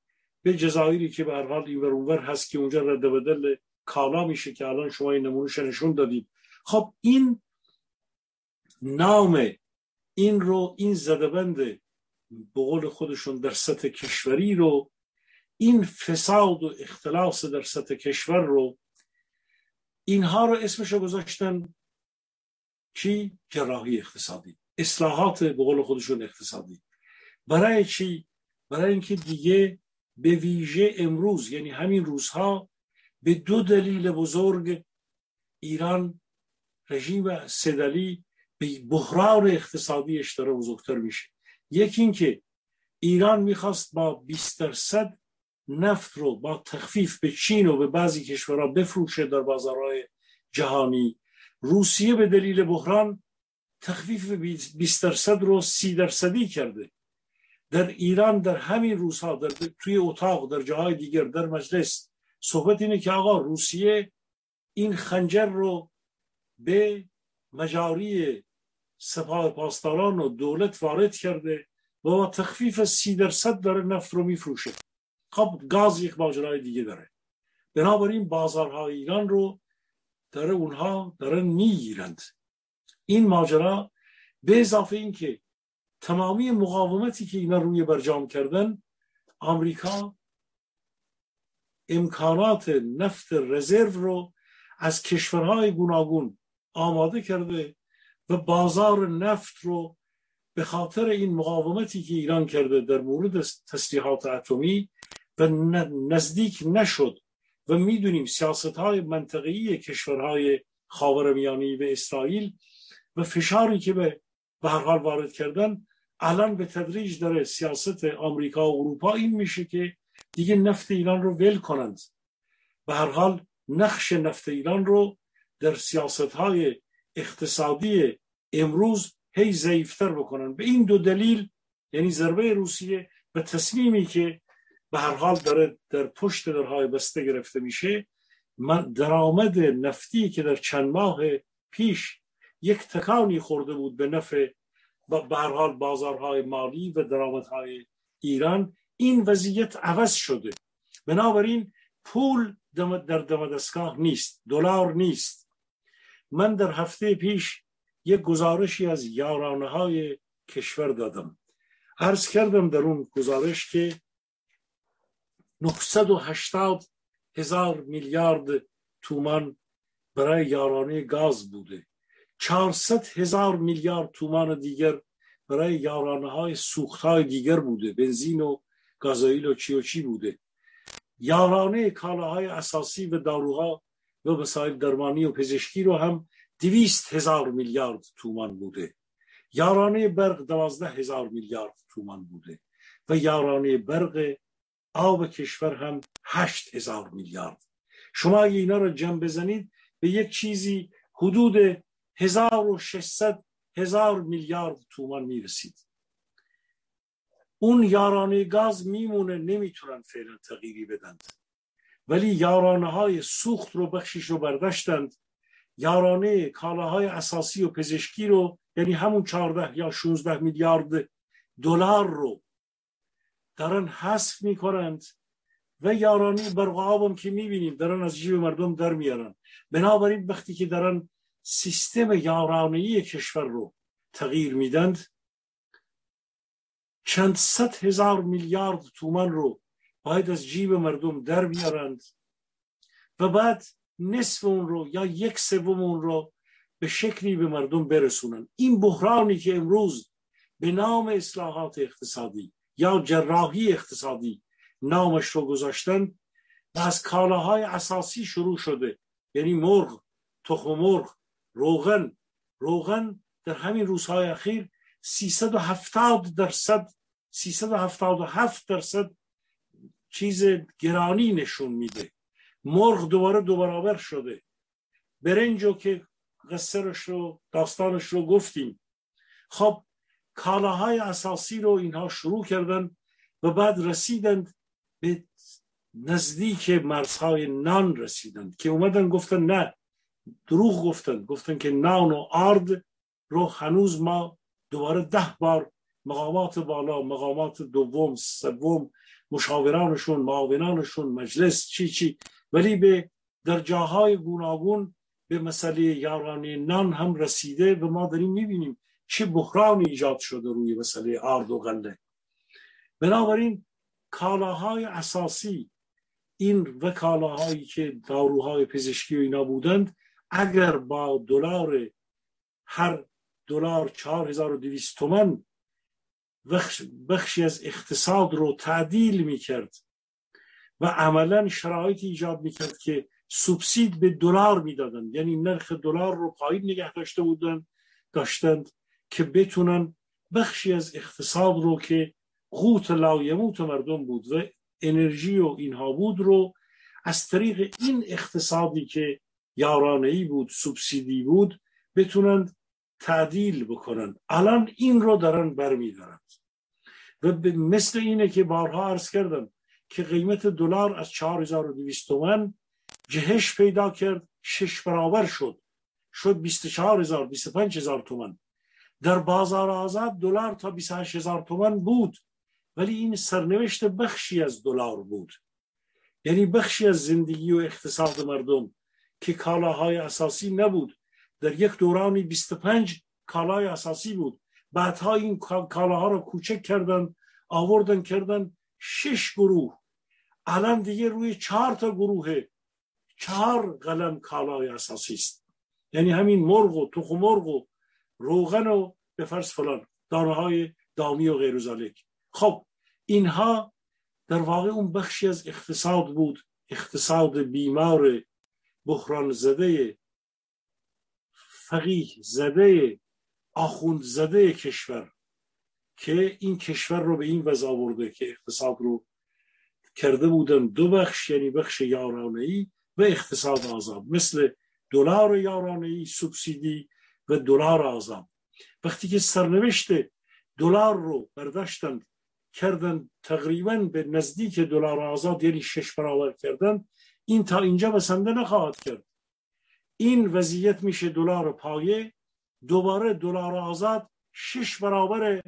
به جزایری که به هر حال این اونور هست که اونجا رد بدل کالا میشه که الان شما این نمونهش نشون دادید. خب این نام این رو این زدبند به قول خودشون در سطح کشوری رو این فساد و اختلاس در سطح کشور رو اینها رو اسمش رو گذاشتن چی؟ جراحی اقتصادی. اصلاحات به قول خودشون اقتصادی. برای چی؟ برای اینکه دیگه به ویژه امروز یعنی همین روزها به دو دلیل بزرگ ایران رژیم سدلی به بحران اقتصادیش داره بزرگتر میشه. یکی اینکه ایران می‌خواست با 20 درصد نفت رو با تخفیف به چین و به بعضی کشورها بفروشه در بازارهای جهانی. روسیه به دلیل بحران تخفیف 20 درصد رو 30 درصدی کرده. در ایران در همین روزها در توی اتاق در جاهای دیگر در مجلس صحبت اینه که آقا روسیه این خنجر رو به مجاری سپاه پاسداران و دولت وارد کرده و با تخفیف سی درصد داره نفت رو میفروشه. خب گاز یک ماجرای دیگه داره. بنابراین بازارهای ایران رو داره اونها دارن می‌گیرند. این ماجرا به اضافه این که تمامی مقاومتی که اینا روی برجام کردن آمریکا امکانات نفت رزرو رو از کشورهای گوناگون آماده کرده و بازار نفت رو به خاطر این مقاومتی که ایران کرده در مورد تسلیحات اتمی و نزدیک نشد و می‌دونیم سیاست های منطقی کشورهای خاورمیانه به اسرائیل و فشاری که به به هر حال وارد کردن الان به تدریج داره سیاست آمریکا و اروپا این میشه که دیگه نفت ایران رو ول کنند. به هر حال نقش نفت ایران رو در سیاست های اقتصادی امروز هی ضعیفتر بکنن. به این دو دلیل یعنی ضربه روسیه به تصمیمی که به هر حال داره در پشت درهای بسته گرفته میشه من درآمد نفتی که در چند ماه پیش یک تکانی خورده بود به نفع حال بازارهای مالی و درآمدهای ایران این وضعیت عوض شده. بنابراین پول در دمدستگاه نیست دلار نیست. من در هفته پیش یک گزارشی از یارانه های کشور دادم. عرض کردم در اون گزارش که 980 هزار میلیارد تومان برای یارانه گاز بوده. 400 هزار میلیارد تومان دیگر برای یارانه های سوخت های دیگر بوده. بنزین و گازوئیل و چی و چی بوده. یارانه کالاهای اساسی و داروها و وسایل درمانی و پزشکی رو هم دویست هزار میلیارد تومان بوده. یارانه برق دوازده هزار میلیارد تومان بوده و یارانه برق آب کشور هم هشت هزار میلیارد. شما اگه اینا رو جمع بزنید به یک چیزی حدود هزار و ششصد هزار میلیارد تومان می‌رسید. اون یارانه گاز میمونه نمی‌تونن فعلا تغییری بدند. ولی یارانه های سوخت رو بخشیش رو برداشتند. یارانه کالاهای اساسی و پزشکی رو یعنی همون 14 یا 16 میلیارد دلار رو دارن حذف می‌کنند و یارانه برق هم که می‌بینیم دارن از جیب مردم در میارن. بنابراین وقتی که دارن سیستم یارانه کشور رو تغییر میدند. چند صد هزار میلیارد تومن رو باید از جیب مردم در بیارند و بعد نصف اون رو یا یک سوم اون رو به شکلی به مردم برسونن. این بحرانی که امروز به نام اصلاحات اقتصادی یا جراحی اقتصادی نامش رو گذاشتن و از کالاهای اساسی شروع شده یعنی مرغ تخم مرغ روغن روغن در همین روزهای اخیر 370 درصد 377 درصد چیز گرانی نشون میده. مرغ دوباره دو برابر شده. برنجو که قصرش رو داستانش رو گفتیم. خب کالاهای اساسی رو اینها شروع کردن و بعد رسیدند به نزدیک مرزهای نان رسیدند که اومدن گفتن نه دروغ گفتن. گفتن که نان و آرد رو هنوز ما دوباره ده بار مقامات بالا مقامات دوم سوم مشاورانشون معاونانشون مجلس چی چی. ولی به در جاهای گوناگون به مسئله یارانی نان هم رسیده و ما داریم می‌بینیم چه بحرانی ایجاد شده روی مسئله آرد و غله. بنابراین کالاهای اساسی این و کالاهایی که داروهای پزشکی و اینا بودند اگر با دلار هر دلار 4200 تومن بخشی از اقتصاد رو تعدیل می‌کرد و عملا شرایط ایجاد می‌کرد که سوبسید به دلار می‌دادند یعنی نرخ دلار رو پایین نگه داشته بودن داشتند که بتونن بخشی از اقتصاد رو که قوت لایموت مردم بود و انرژی و اینها بود رو از طریق این اقتصادی که یارانه ای بود سوبسیدی بود بتونند تعدیل بکنن. الان این رو دارن برمیدارند و مثل اینه که بارها عرض کردم که قیمت دلار از 4200 تومن جهش پیدا کرد شش برابر شد. شد 24000 25000 تومن در بازار آزاد دلار تا 28000 تومن بود ولی این سرنوشت بخشی از دلار بود. یعنی بخشی از زندگی و اقتصاد مردم. که کالاهای اساسی نبود. در یک دورانی 25 کالای اساسی بود. بعدها این کالاها رو کوچک کردن آوردن کردن شش گروه. الان دیگه روی چهار تا گروه چهار قلم کالای اساسی است. یعنی همین مرغ و تخم مرغ و روغن و به فرض فلان دانه های دامی و غیر ذالک. خب اینها در واقع اون بخشی از اقتصاد بود. اقتصاد بیمار بحران زده فقیه زده آخوند زده کشور که این کشور رو به این وضع آورده که اقتصاد رو کرده بودن دو بخش یعنی بخش یارانه ای و اقتصاد آزاد مثل دلار یارانه ای سوبسیدی و دلار آزاد. وقتی که سرنوشت دلار رو برداشتند کردن تقریبا به نزدیک دلار آزاد یعنی شش برابر کردن این تا اینجا بسنده نخواهد کرد. این وضعیت میشه دلار پایه دوباره دلار آزاد شش برابر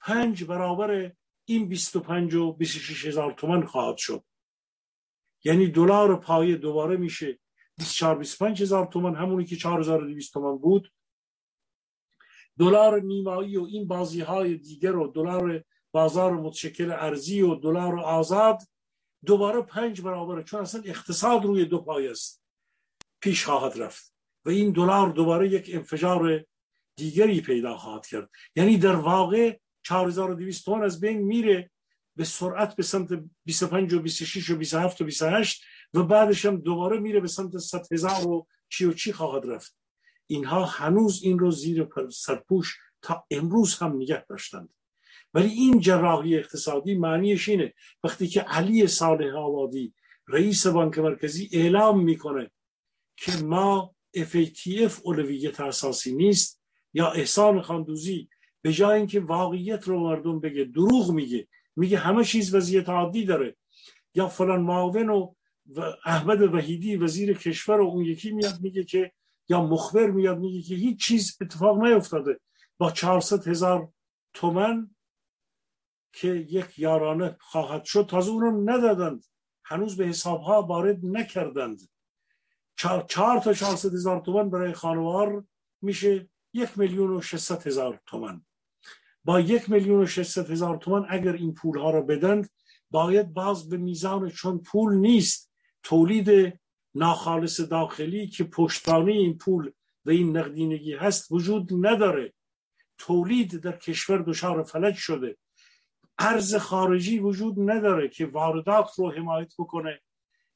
پنج برابر این 25 و 26 هزار تومن خواهد شد. یعنی دلار پایه دوباره میشه 24 25 هزار تومن همونی که 4200 تومن بود. دلار نیمایی و این بازی های دیگر و دلار بازار متشکل ارزی و دلار آزاد. دوباره پنج برابره چون اصلا اقتصاد روی دو پای است. پیش خواهد رفت. و این دلار دوباره یک انفجار دیگری پیدا خواهد کرد. یعنی در واقع 4200 تومان از بین میره به سرعت به سمت 25 و 26 و 27 و 28 و بعدش هم دوباره میره به سمت 100 هزار و چی و چی خواهد رفت. اینها هنوز این رو زیر سرپوش تا امروز هم نگه داشتند. ولی این جراحی اقتصادی معنیش اینه. وقتی که علی صالح آبادی رئیس بانک مرکزی اعلام می‌کنه که ما FATF اولویت اساسی نیست یا احسان خاندوزی به جای اینکه واقعیت رو مردم بگه دروغ میگه میگه همه چیز وضعیت عادی داره. یا فلان معاون و احمد وحیدی وزیر کشور و اون یکی میاد میگه که یا مخبر میاد میگه که هیچ چیز اتفاق نیفتاده. با 400 هزار تومن که یک یارانه خواهد شد تازه اون رو ندادند. هنوز به حساب ها وارد نکردند. چهار, چهار تا 400 هزار تومن برای خانوار میشه یک میلیون و 600 هزار تومن با یک میلیون و 600 هزار تومن اگر این پول ها رو بدند باید باز به میزان چون پول نیست تولید ناخالص داخلی که پشتبانی این پول و این نقدینگی هست وجود نداره. تولید در کشور دچار فلج شده. ارز خارجی وجود نداره که واردات رو حمایت بکنه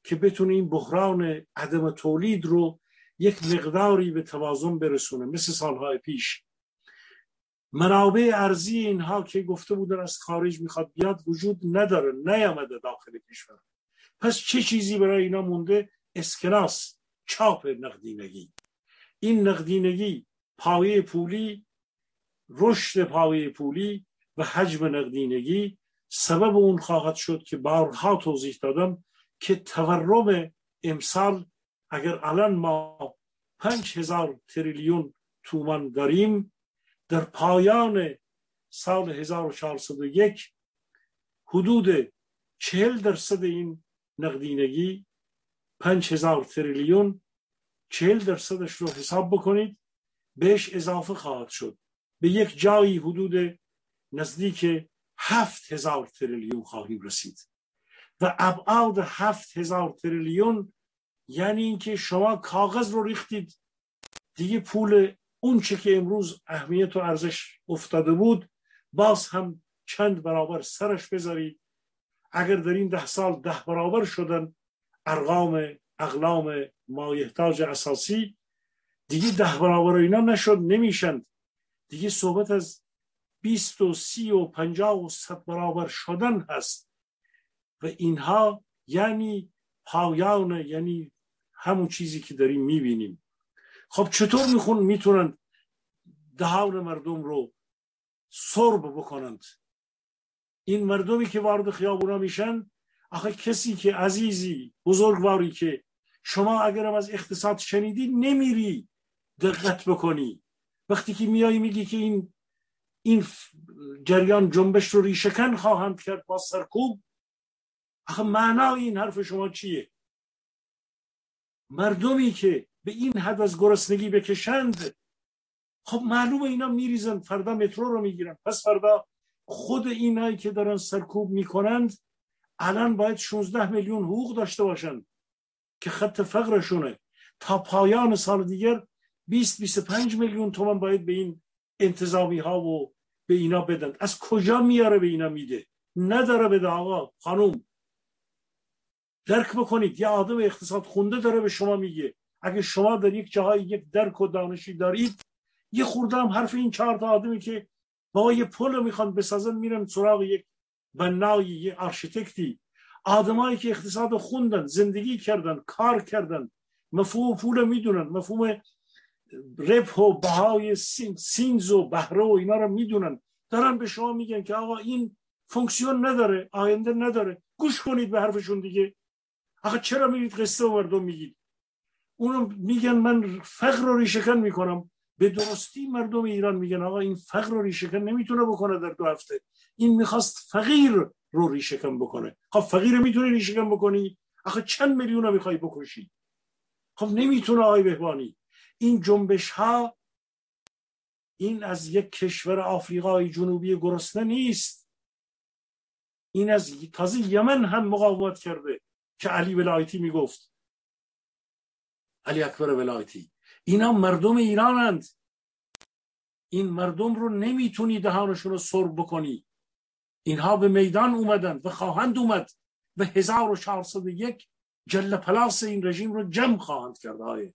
که بتونه این بحران عدم تولید رو یک مقداری به توازن برسونه مثل سالهای پیش. منابع ارزی اینها که گفته بودن از خارج می‌خواد بیاد وجود نداره نیامده داخل کشور. پس چه چیزی برای اینا مونده؟ اسکناس چاپ نقدینگی. این نقدینگی پایه پولی رشد پایه پولی و حجم نقدینگی سبب اون خواهد شد که بارها توضیح دادم که تورم امسال اگر الان ما پنج هزار تریلیون تومان داریم در پایان سال 1401 حدود چهل درصد این نقدینگی پنج هزار تریلیون چهل درصدش رو حساب بکنید بهش اضافه خواهد شد. به یک جایی حدود نزدیک هفت هزار تریلیون خواهیم رسید. و ابعاد هفت هزار تریلیون یعنی اینکه شما کاغذ رو ریختید. دیگه پول اون چه که امروز اهمیت و ارزش افتاده بود باز هم چند برابر سرش بذارید. اگر در این ده سال ده برابر شدن ارقام اقلام مایحتاج اساسی دیگه ده برابر اینا نشد نمیشند. دیگه صحبت از بیست و سی و پنجاه و صد برابر شدن هست. و اینها یعنی پایان یعنی همون چیزی که داریم می‌بینیم. خب چطور میخون می‌تونن دهان مردم رو سرب بکنند؟ این مردمی که وارد خیابونا میشن آخه کسی که عزیزی بزرگواری که شما اگرم از اقتصاد شنیدی نمیری دقت بکنی. وقتی که میایی میگی که این این جریان جنبش رو ریشکن خواهند کرد با سرکوب. آخه معنای این حرف شما چیه؟ مردمی که به این حد از گرسنگی بکشند خب معلومه اینا میریزن فردا مترو رو می‌گیرن. پس فردا خود اینایی که دارن سرکوب می‌کنند الان باید 16 میلیون حقوق داشته باشن که خط فقرشونه. تا پایان سال دیگر 20 25 میلیون تومن باید به این انتظامی ها و به اینا بدن. از کجا میاره به اینا میده؟ نداره به آقا خانوم درک بکنید. یه آدم اقتصاد خونده داره به شما میگه. اگه شما در یک جاهای یک درک و دانشی دارید یه خورده هم حرف این چهار تا آدمی که با یه پل می‌خوان بسازن میرن سراغ یک بنایی یه آرشیتکتی. آدمایی که اقتصاد خوندن زندگی کردن کار کردن مفهوم پول می‌دونن. مفهوم ربح و بهای Zins و بهره و اینا رو می‌دونن. دارن به شما میگن که آقا این فونکسیون نداره آینده نداره. گوش کنید به حرفشون دیگه. آقا چرا میرید قصه و مردم میگید؟ اونو میگن من فقر رو ریشکن می‌کنم. به درستی مردم ایران میگن آقا این فقر رو ریشکن نمی‌تونه بکنه در دو هفته. این می‌خواست فقیر رو ریشکن بکنه. خب فقیر می‌تونی ریشکن بکنی؟ آخه چند میلیون می‌خوای بکشی؟ خب نمی‌تونه آقای بهبانی این جنبش ها این از یک کشور آفریقای جنوبی گرسنه نیست. این از تازه یمن هم مقاومت کرده که علی ولایتی می‌گفت. علی اکبر ولایتی. اینا مردم ایرانند. این مردم رو نمی‌تونی دهانشون رو سرب بکنی. اینها به میدان اومدند و خواهند اومد و 1401 جل پلاس این رژیم رو جمع خواهند کرد. های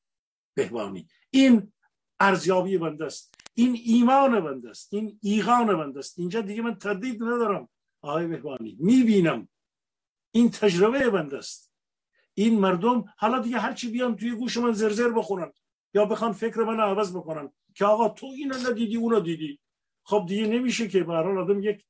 بهبانی این ارزیابی بنده است. این ایمان بنده است. این ایغان بنده است. اینجا دیگه من تردید ندارم. آقای بهبانی می‌بینم. این تجربه بنده است. این مردم حالا دیگه هرچی بیان توی گوش من زرزر بخونن یا بخوان فکر من عوض بکنن که آقا تو اینو ندیدی اونو دیدی. خب دیگه نمیشه که به آدم یک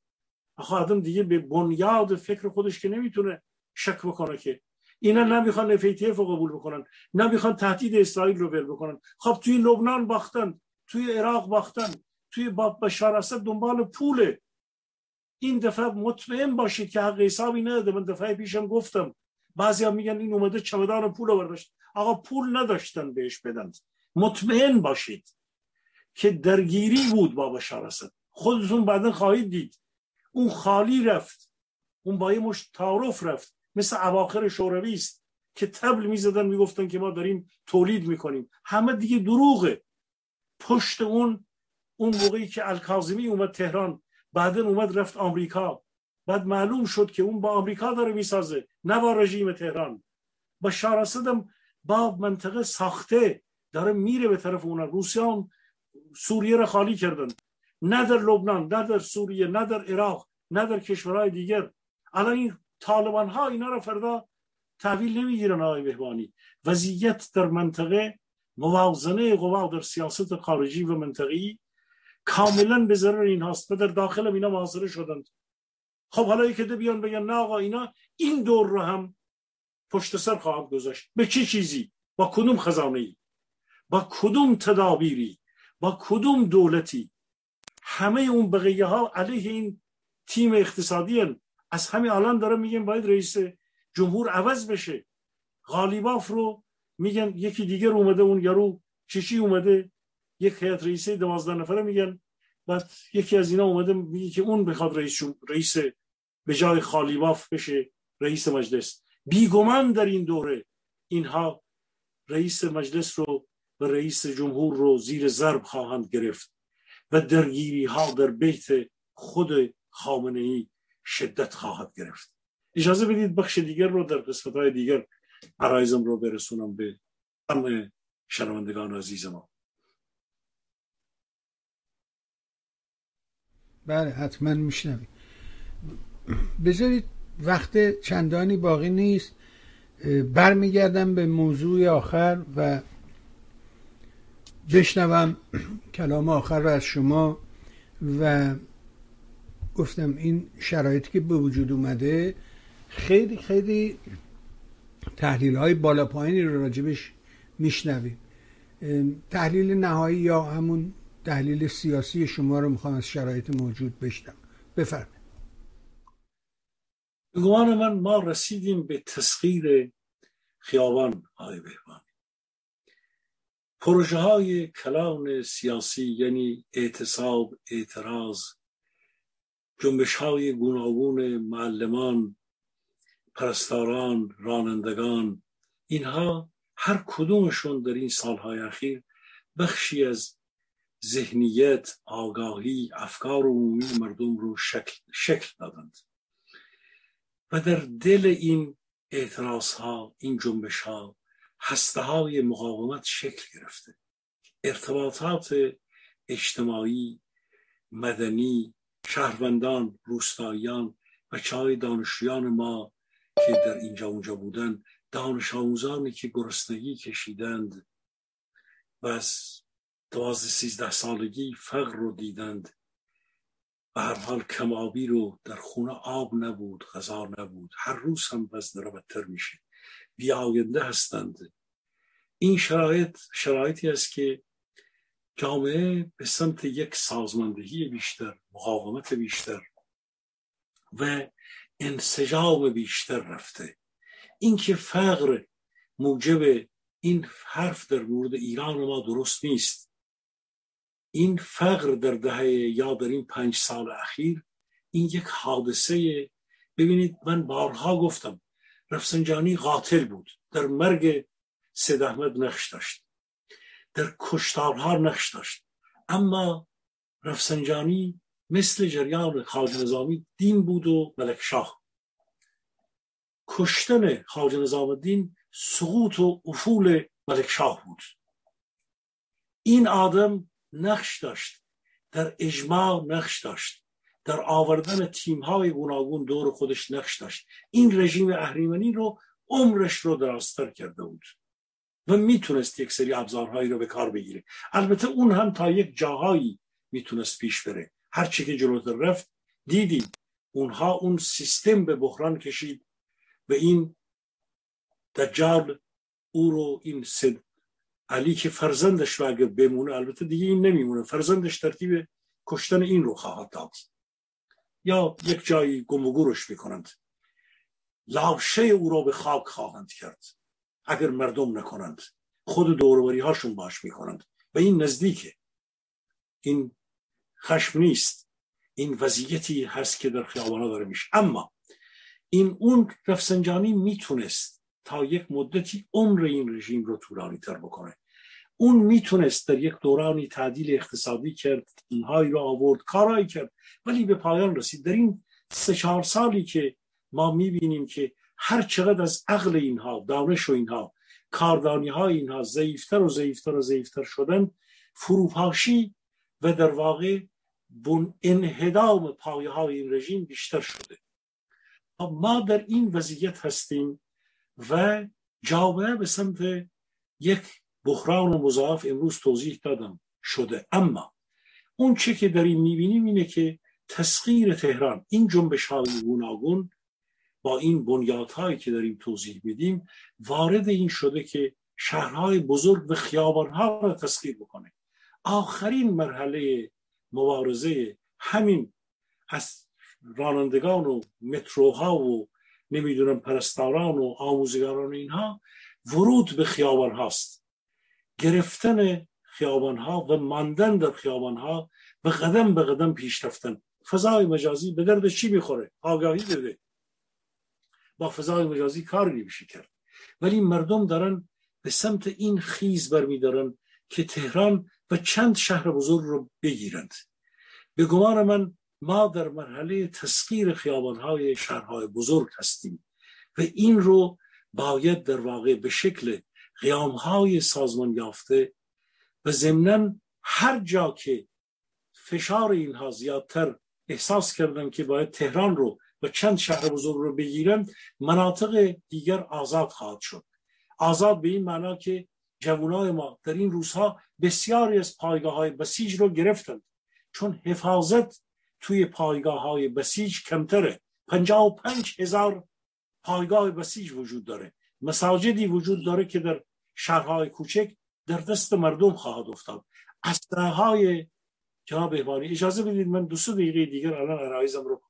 آخه آدم دیگه به بنیاد فکر خودش که نمی‌تونه شک بکنه که اینا نمی‌خوان FATF رو قبول بکنن نمی‌خوان تهدید اسرائیل رو بر بکنن. خب توی لبنان باختن توی عراق باختن توی بشار اسد دنبال پوله این دفعه مطمئن باشید که حق حسابی نداده. من دفعه پیشم گفتم. بعضی هم میگن این اومده چمدان پول برداشت. آقا پول نداشتن بهش بدن. مطمئن باشید که درگیری بود با بشار اسد. خودتون بعدا خواهید دید. اون خالی رفت. اون با یه مش تعارف رفت. مثل اواخر شوروی است که تبل می‌زدن می‌گفتن که ما داریم تولید می‌کنیم. همه دیگه دروغه. پشت اون اون موقعی که الکاظمی اومد تهران بعدا اومد رفت آمریکا. بعد معلوم شد که اون با آمریکا داره می‌سازه نه با رژیم تهران. با شاراسدم با منطقه ساخته داره میره به طرف اونا. روسیان سوریه رو خالی کردن. نه در لبنان نه در سوریه نه در عراق نه در کشورهای دیگر. الان این طالبان ها اینا رو فردا تحویل نمی‌گیرن آقای بهبانی وضعیت در منطقه موازنه قوا در سیاست خارجی و منطقی کاملا به ضرر این هاست و در داخل اینا محاصره شدند. خب حالا که بیان بگن نه آقا اینا این دور رو هم پشت سر خواهد گذاشت. به چه چی چیزی؟ با کدوم خزانه ای با کدوم تدابیری؟ با کدوم دولتی؟ همه اون بقیه ها علیه این تیم اقتصادی هن. از همین الان داره میگن باید رئیس جمهور عوض بشه. غالیباف رو میگن یکی دیگر اومده اون یارو چشی اومده. یک هیئت رئیسه دوازده نفره میگن. بعد یکی از اینا اومده میگه که اون بخواد رئیس رئیس به جای خالیباف بشه رئیس مجلس. بیگمان در این دوره اینها رئیس مجلس رو و رئیس جمهور رو زیر ضرب خواهند گرفت و درگیری ها در بیت خود خامنه ای شدت خواهد گرفت. اجازه بدید بخش دیگر رو در قسمت های دیگر عرایزم رو برسونم به همه شنوندگان عزیز ما. بله حتما میشنوی. بذارید وقت چندانی باقی نیست برمیگردم به موضوع آخر و بشنوم کلام آخر رو از شما و گفتم این شرایطی که به وجود اومده خیلی خیلی تحلیل های بالا پایینی رو راجبش میشنویم. تحلیل نهایی یا همون تحلیل سیاسی شما رو می‌خوام از شرایط موجود بشنم بفرمایید. گمان من ما رسیدیم به تسخیر خیابان های بهبانی. پروژه های کلان سیاسی یعنی اعتصاب اعتراض جنبش های گوناگون معلمان پرستاران رانندگان اینها هر کدومشون در این سالهای اخیر بخشی از ذهنیت آگاهی افکار عمومی مردم رو شکل, شکل دادند. و در دل این اعتراض ها این جنبش ها هسته های مقاومت شکل گرفته. ارتباطات اجتماعی مدنی شهروندان روستاییان و چای دانشجویان ما که در اینجا اونجا بودن دانش آموزانی که گرسنگی کشیدند و از دوازده سیزده سالگی فقر رو دیدند. و هر حال کمابی رو در خونه آب نبود غذا نبود. هر روز هم را بدتر میشه. بیاینده هستند. این شرایط شرایطی است که جامعه به سمت یک سازماندهی بیشتر مقاومت بیشتر و انسجام بیشتر رفته. اینکه فقر موجب این حرف در مورد ایران ما درست نیست. این فقر در دهه یا در این پنج سال اخیر این یک حادثه. ببینید من بارها گفتم رفسنجانی قاتل بود در مرگ سید احمد نقش داشت. در کشتارها نقش داشت. اما رفسنجانی مثل جریان خارج نظامی دین بود و ملک شاه کشتن خارج نظام الدین سقوط و افول ملک شاه بود. این آدم نقش داشت در اجماع نقش داشت در آوردن تیم های گوناگون دور خودش نقش داشت. این رژیم اهریمنی رو عمرش رو درازتر کرده بود. و می‌تونست یک سری ابزارهایی رو به کار بگیره. البته اون هم تا یک جاهایی می‌تونست پیش بره. هرچی که جلوتر رفت دیدیم اونها اون سیستم به بحران کشید و این دجال او رو این سد علی که فرزندش رو اگر بمونه البته دیگه این نمیمونه فرزندش ترتیب کشتن این رو خواهد داد. یا یک جایی گم و گورش می‌کنند. لاشه او را به خاک خواهند کرد. اگر مردم نکنند خود دوروبری هاشون باش می‌کنند. و این نزدیکه. این خشم نیست. این وضعیتی هست که در خیابانا داره میشه. اما این اون رفسنجانی می‌تونست تا یک مدتی عمر این رژیم رو طولانی تر بکنه. اون می‌تونست در یک دورانی تعدیل اقتصادی کرد اینهایی رو آورد کارهایی کرد ولی به پایان رسید. در این سه چهار سالی که ما می‌بینیم که هر چقدر از عقل اینها دانش و اینها کاردانی های اینها ضعیفتر و ضعیفتر و ضعیفتر شدن فروپاشی و در واقع بن انهدام پایه های این رژیم بیشتر شده. ما در این وضعیت هستیم و جامعه به سمت یک بحران و مضاعف امروز توضیح دادم شده. اما اون چه که در این می‌بینیم اینه که تسخیر تهران این جنبش های گوناگون با این بنیادهایی که داریم توضیح میدیم وارد این شده که شهرهای بزرگ و خیابانها را تسخیر بکنه. آخرین مرحله مبارزه همین از رانندگان و متروها و نمی‌دونم پرستاران و آموزگاران اینها ورود به خیابان هاست گرفتن خیابان ها و ماندن در خیابان ها و قدم به قدم پیش رفتن فضای مجازی به درد چی می‌خوره؟ آگاهی بده. با فضای مجازی کار نمیشه کرد. ولی مردم دارن به سمت این خیز برمیدارن که تهران و چند شهر بزرگ رو بگیرند. به گمان من ما در مرحله تسخیر خیابانهای شهرهای بزرگ هستیم و این رو باید در واقع به شکل قیامهای سازمان یافته و ضمنا هر جا که فشار اینها زیادتر احساس کردن که باید تهران رو و چند شهر بزرگ رو بگیرن مناطق دیگر آزاد خواهد شد. آزاد به این معنا که جوانای ما در این روزها بسیاری از پایگاه های بسیج رو گرفتند. چون حفاظت توی پایگاه های بسیج کمتره. پنجاه و پنج هزار پایگاه بسیج وجود داره. مساجدی وجود داره که در شهرهای کوچک در دست مردم خواهد افتاد. اسلحه های جناب احبانی اجازه بدید من دو سه دیگر الان عرایزم رو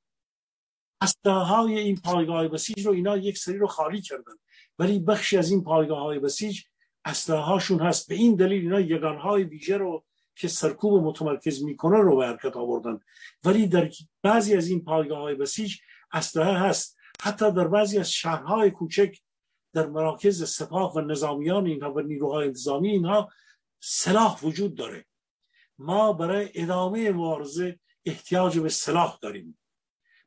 اسلحه های این پایگاه بسیج رو اینا یک سری رو خالی کردن. ولی بخشی از این پایگاه های بسیج اسلحه هاشون هست. به این دلیل اینا یگان های ویژه رو که سرکوب متمرکز می‌کنه رو به حرکت آوردن. ولی در بعضی از این پایگاه های بسیج اسلحه هست. حتی در بعضی از شهرهای کوچک در مراکز سپاه و نظامیان اینها و نیروهای انتظامی اینها سلاح وجود داره. ما برای ادامه مبارزه احتیاج به سلاح داریم.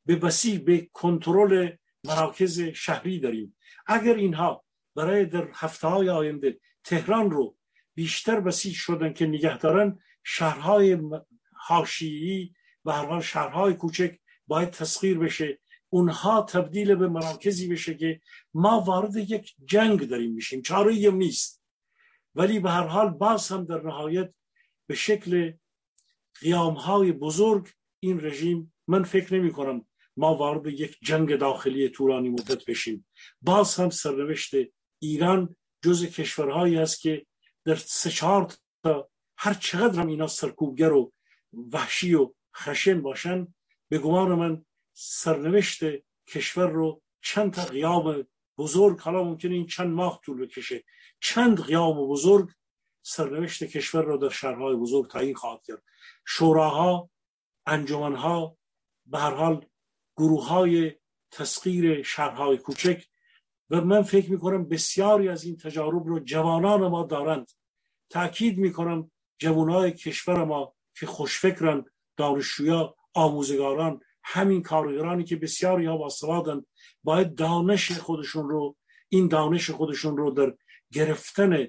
به بسی به کنترل مراکز شهری داریم. اگر اینها برای در هفته های آینده تهران رو بیشتر بسیج شدن که نگه دارن شهرهای حاشیه‌ای و هر شهرهای کوچک باید تسخیر بشه. اونها تبدیل به مراکزی بشه که ما وارد یک جنگ داریم میشیم. چاره نیست. ولی به هر حال باز هم در نهایت به شکل قیام های بزرگ این رژیم من فکر نمی کنم ما وارد یک جنگ داخلی طولانی مدت بشیم. باز هم سرنوشت ایران جز کشورهایی است که در سه چهار تا هر چقدر هم اینا سرکوبگر و وحشی و خشن باشن به گمان من سرنوشت کشور رو چند تا قیام بزرگ حالا ممکنه این چند ماه طول بکشه چند قیام بزرگ سرنوشت کشور رو در شهرهای بزرگ تعیین خواهد کرد. شوراها انجمنها به هر حال گروه های تسخیر شهرهای کوچک و من فکر می‌کنم بسیاری از این تجارب رو جوانان ما دارند. تاکید می‌کنم جوانای کشور ما که خوشفکرن دانشجویا آموزگاران همین کارگرانی که بسیاری ها باسوادن باید دانش خودشون رو این دانش خودشون رو در گرفتن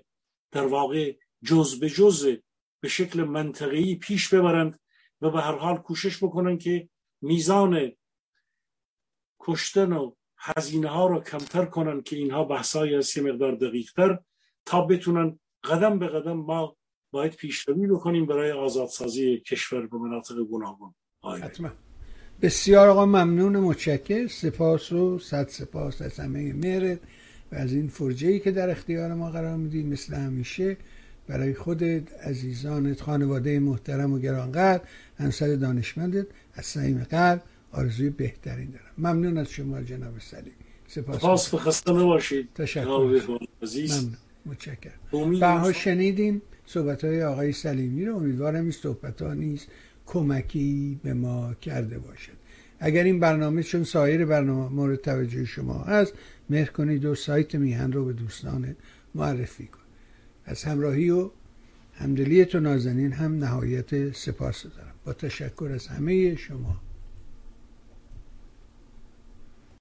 در واقع جز به جز به شکل منطقی پیش ببرند و به هر حال کوشش بکنن که میزان کشتن و هزینه ها رو کمتر کنن که اینها بحثای از یه مقدار دقیقتر تا بتونن قدم به قدم ما باید پیشروی بکنیم برای آزادسازی کشور به مناطق گوناگون. حتما. بسیار آقا ممنون متشکر سپاس و صد سپاس از همه مهرت و از این فرجه ای که در اختیار ما قرار میدی مثل همیشه برای خودت عزیزانت خانواده محترم و گرانقدر همسر دانشمندت از صمیم قلب آرزوی بهترین دارم. ممنون از شما جناب سلیم. سپاس سپاس خسته نباشید. تشکر ممنون. متشکرم. بها شنیدیم صحبت های آقای سلیمی رو. امیدوارم این صحبت ها نیست کمکی به ما کرده باشد. اگر این برنامه چون سایر برنامه مورد توجه شما هست مهر کنید و سایت میهن رو به دوستان معرفی کن از همراهی و همدلیت و نازنین هم نهایت سپاس دارم. با تشکر از همه شما.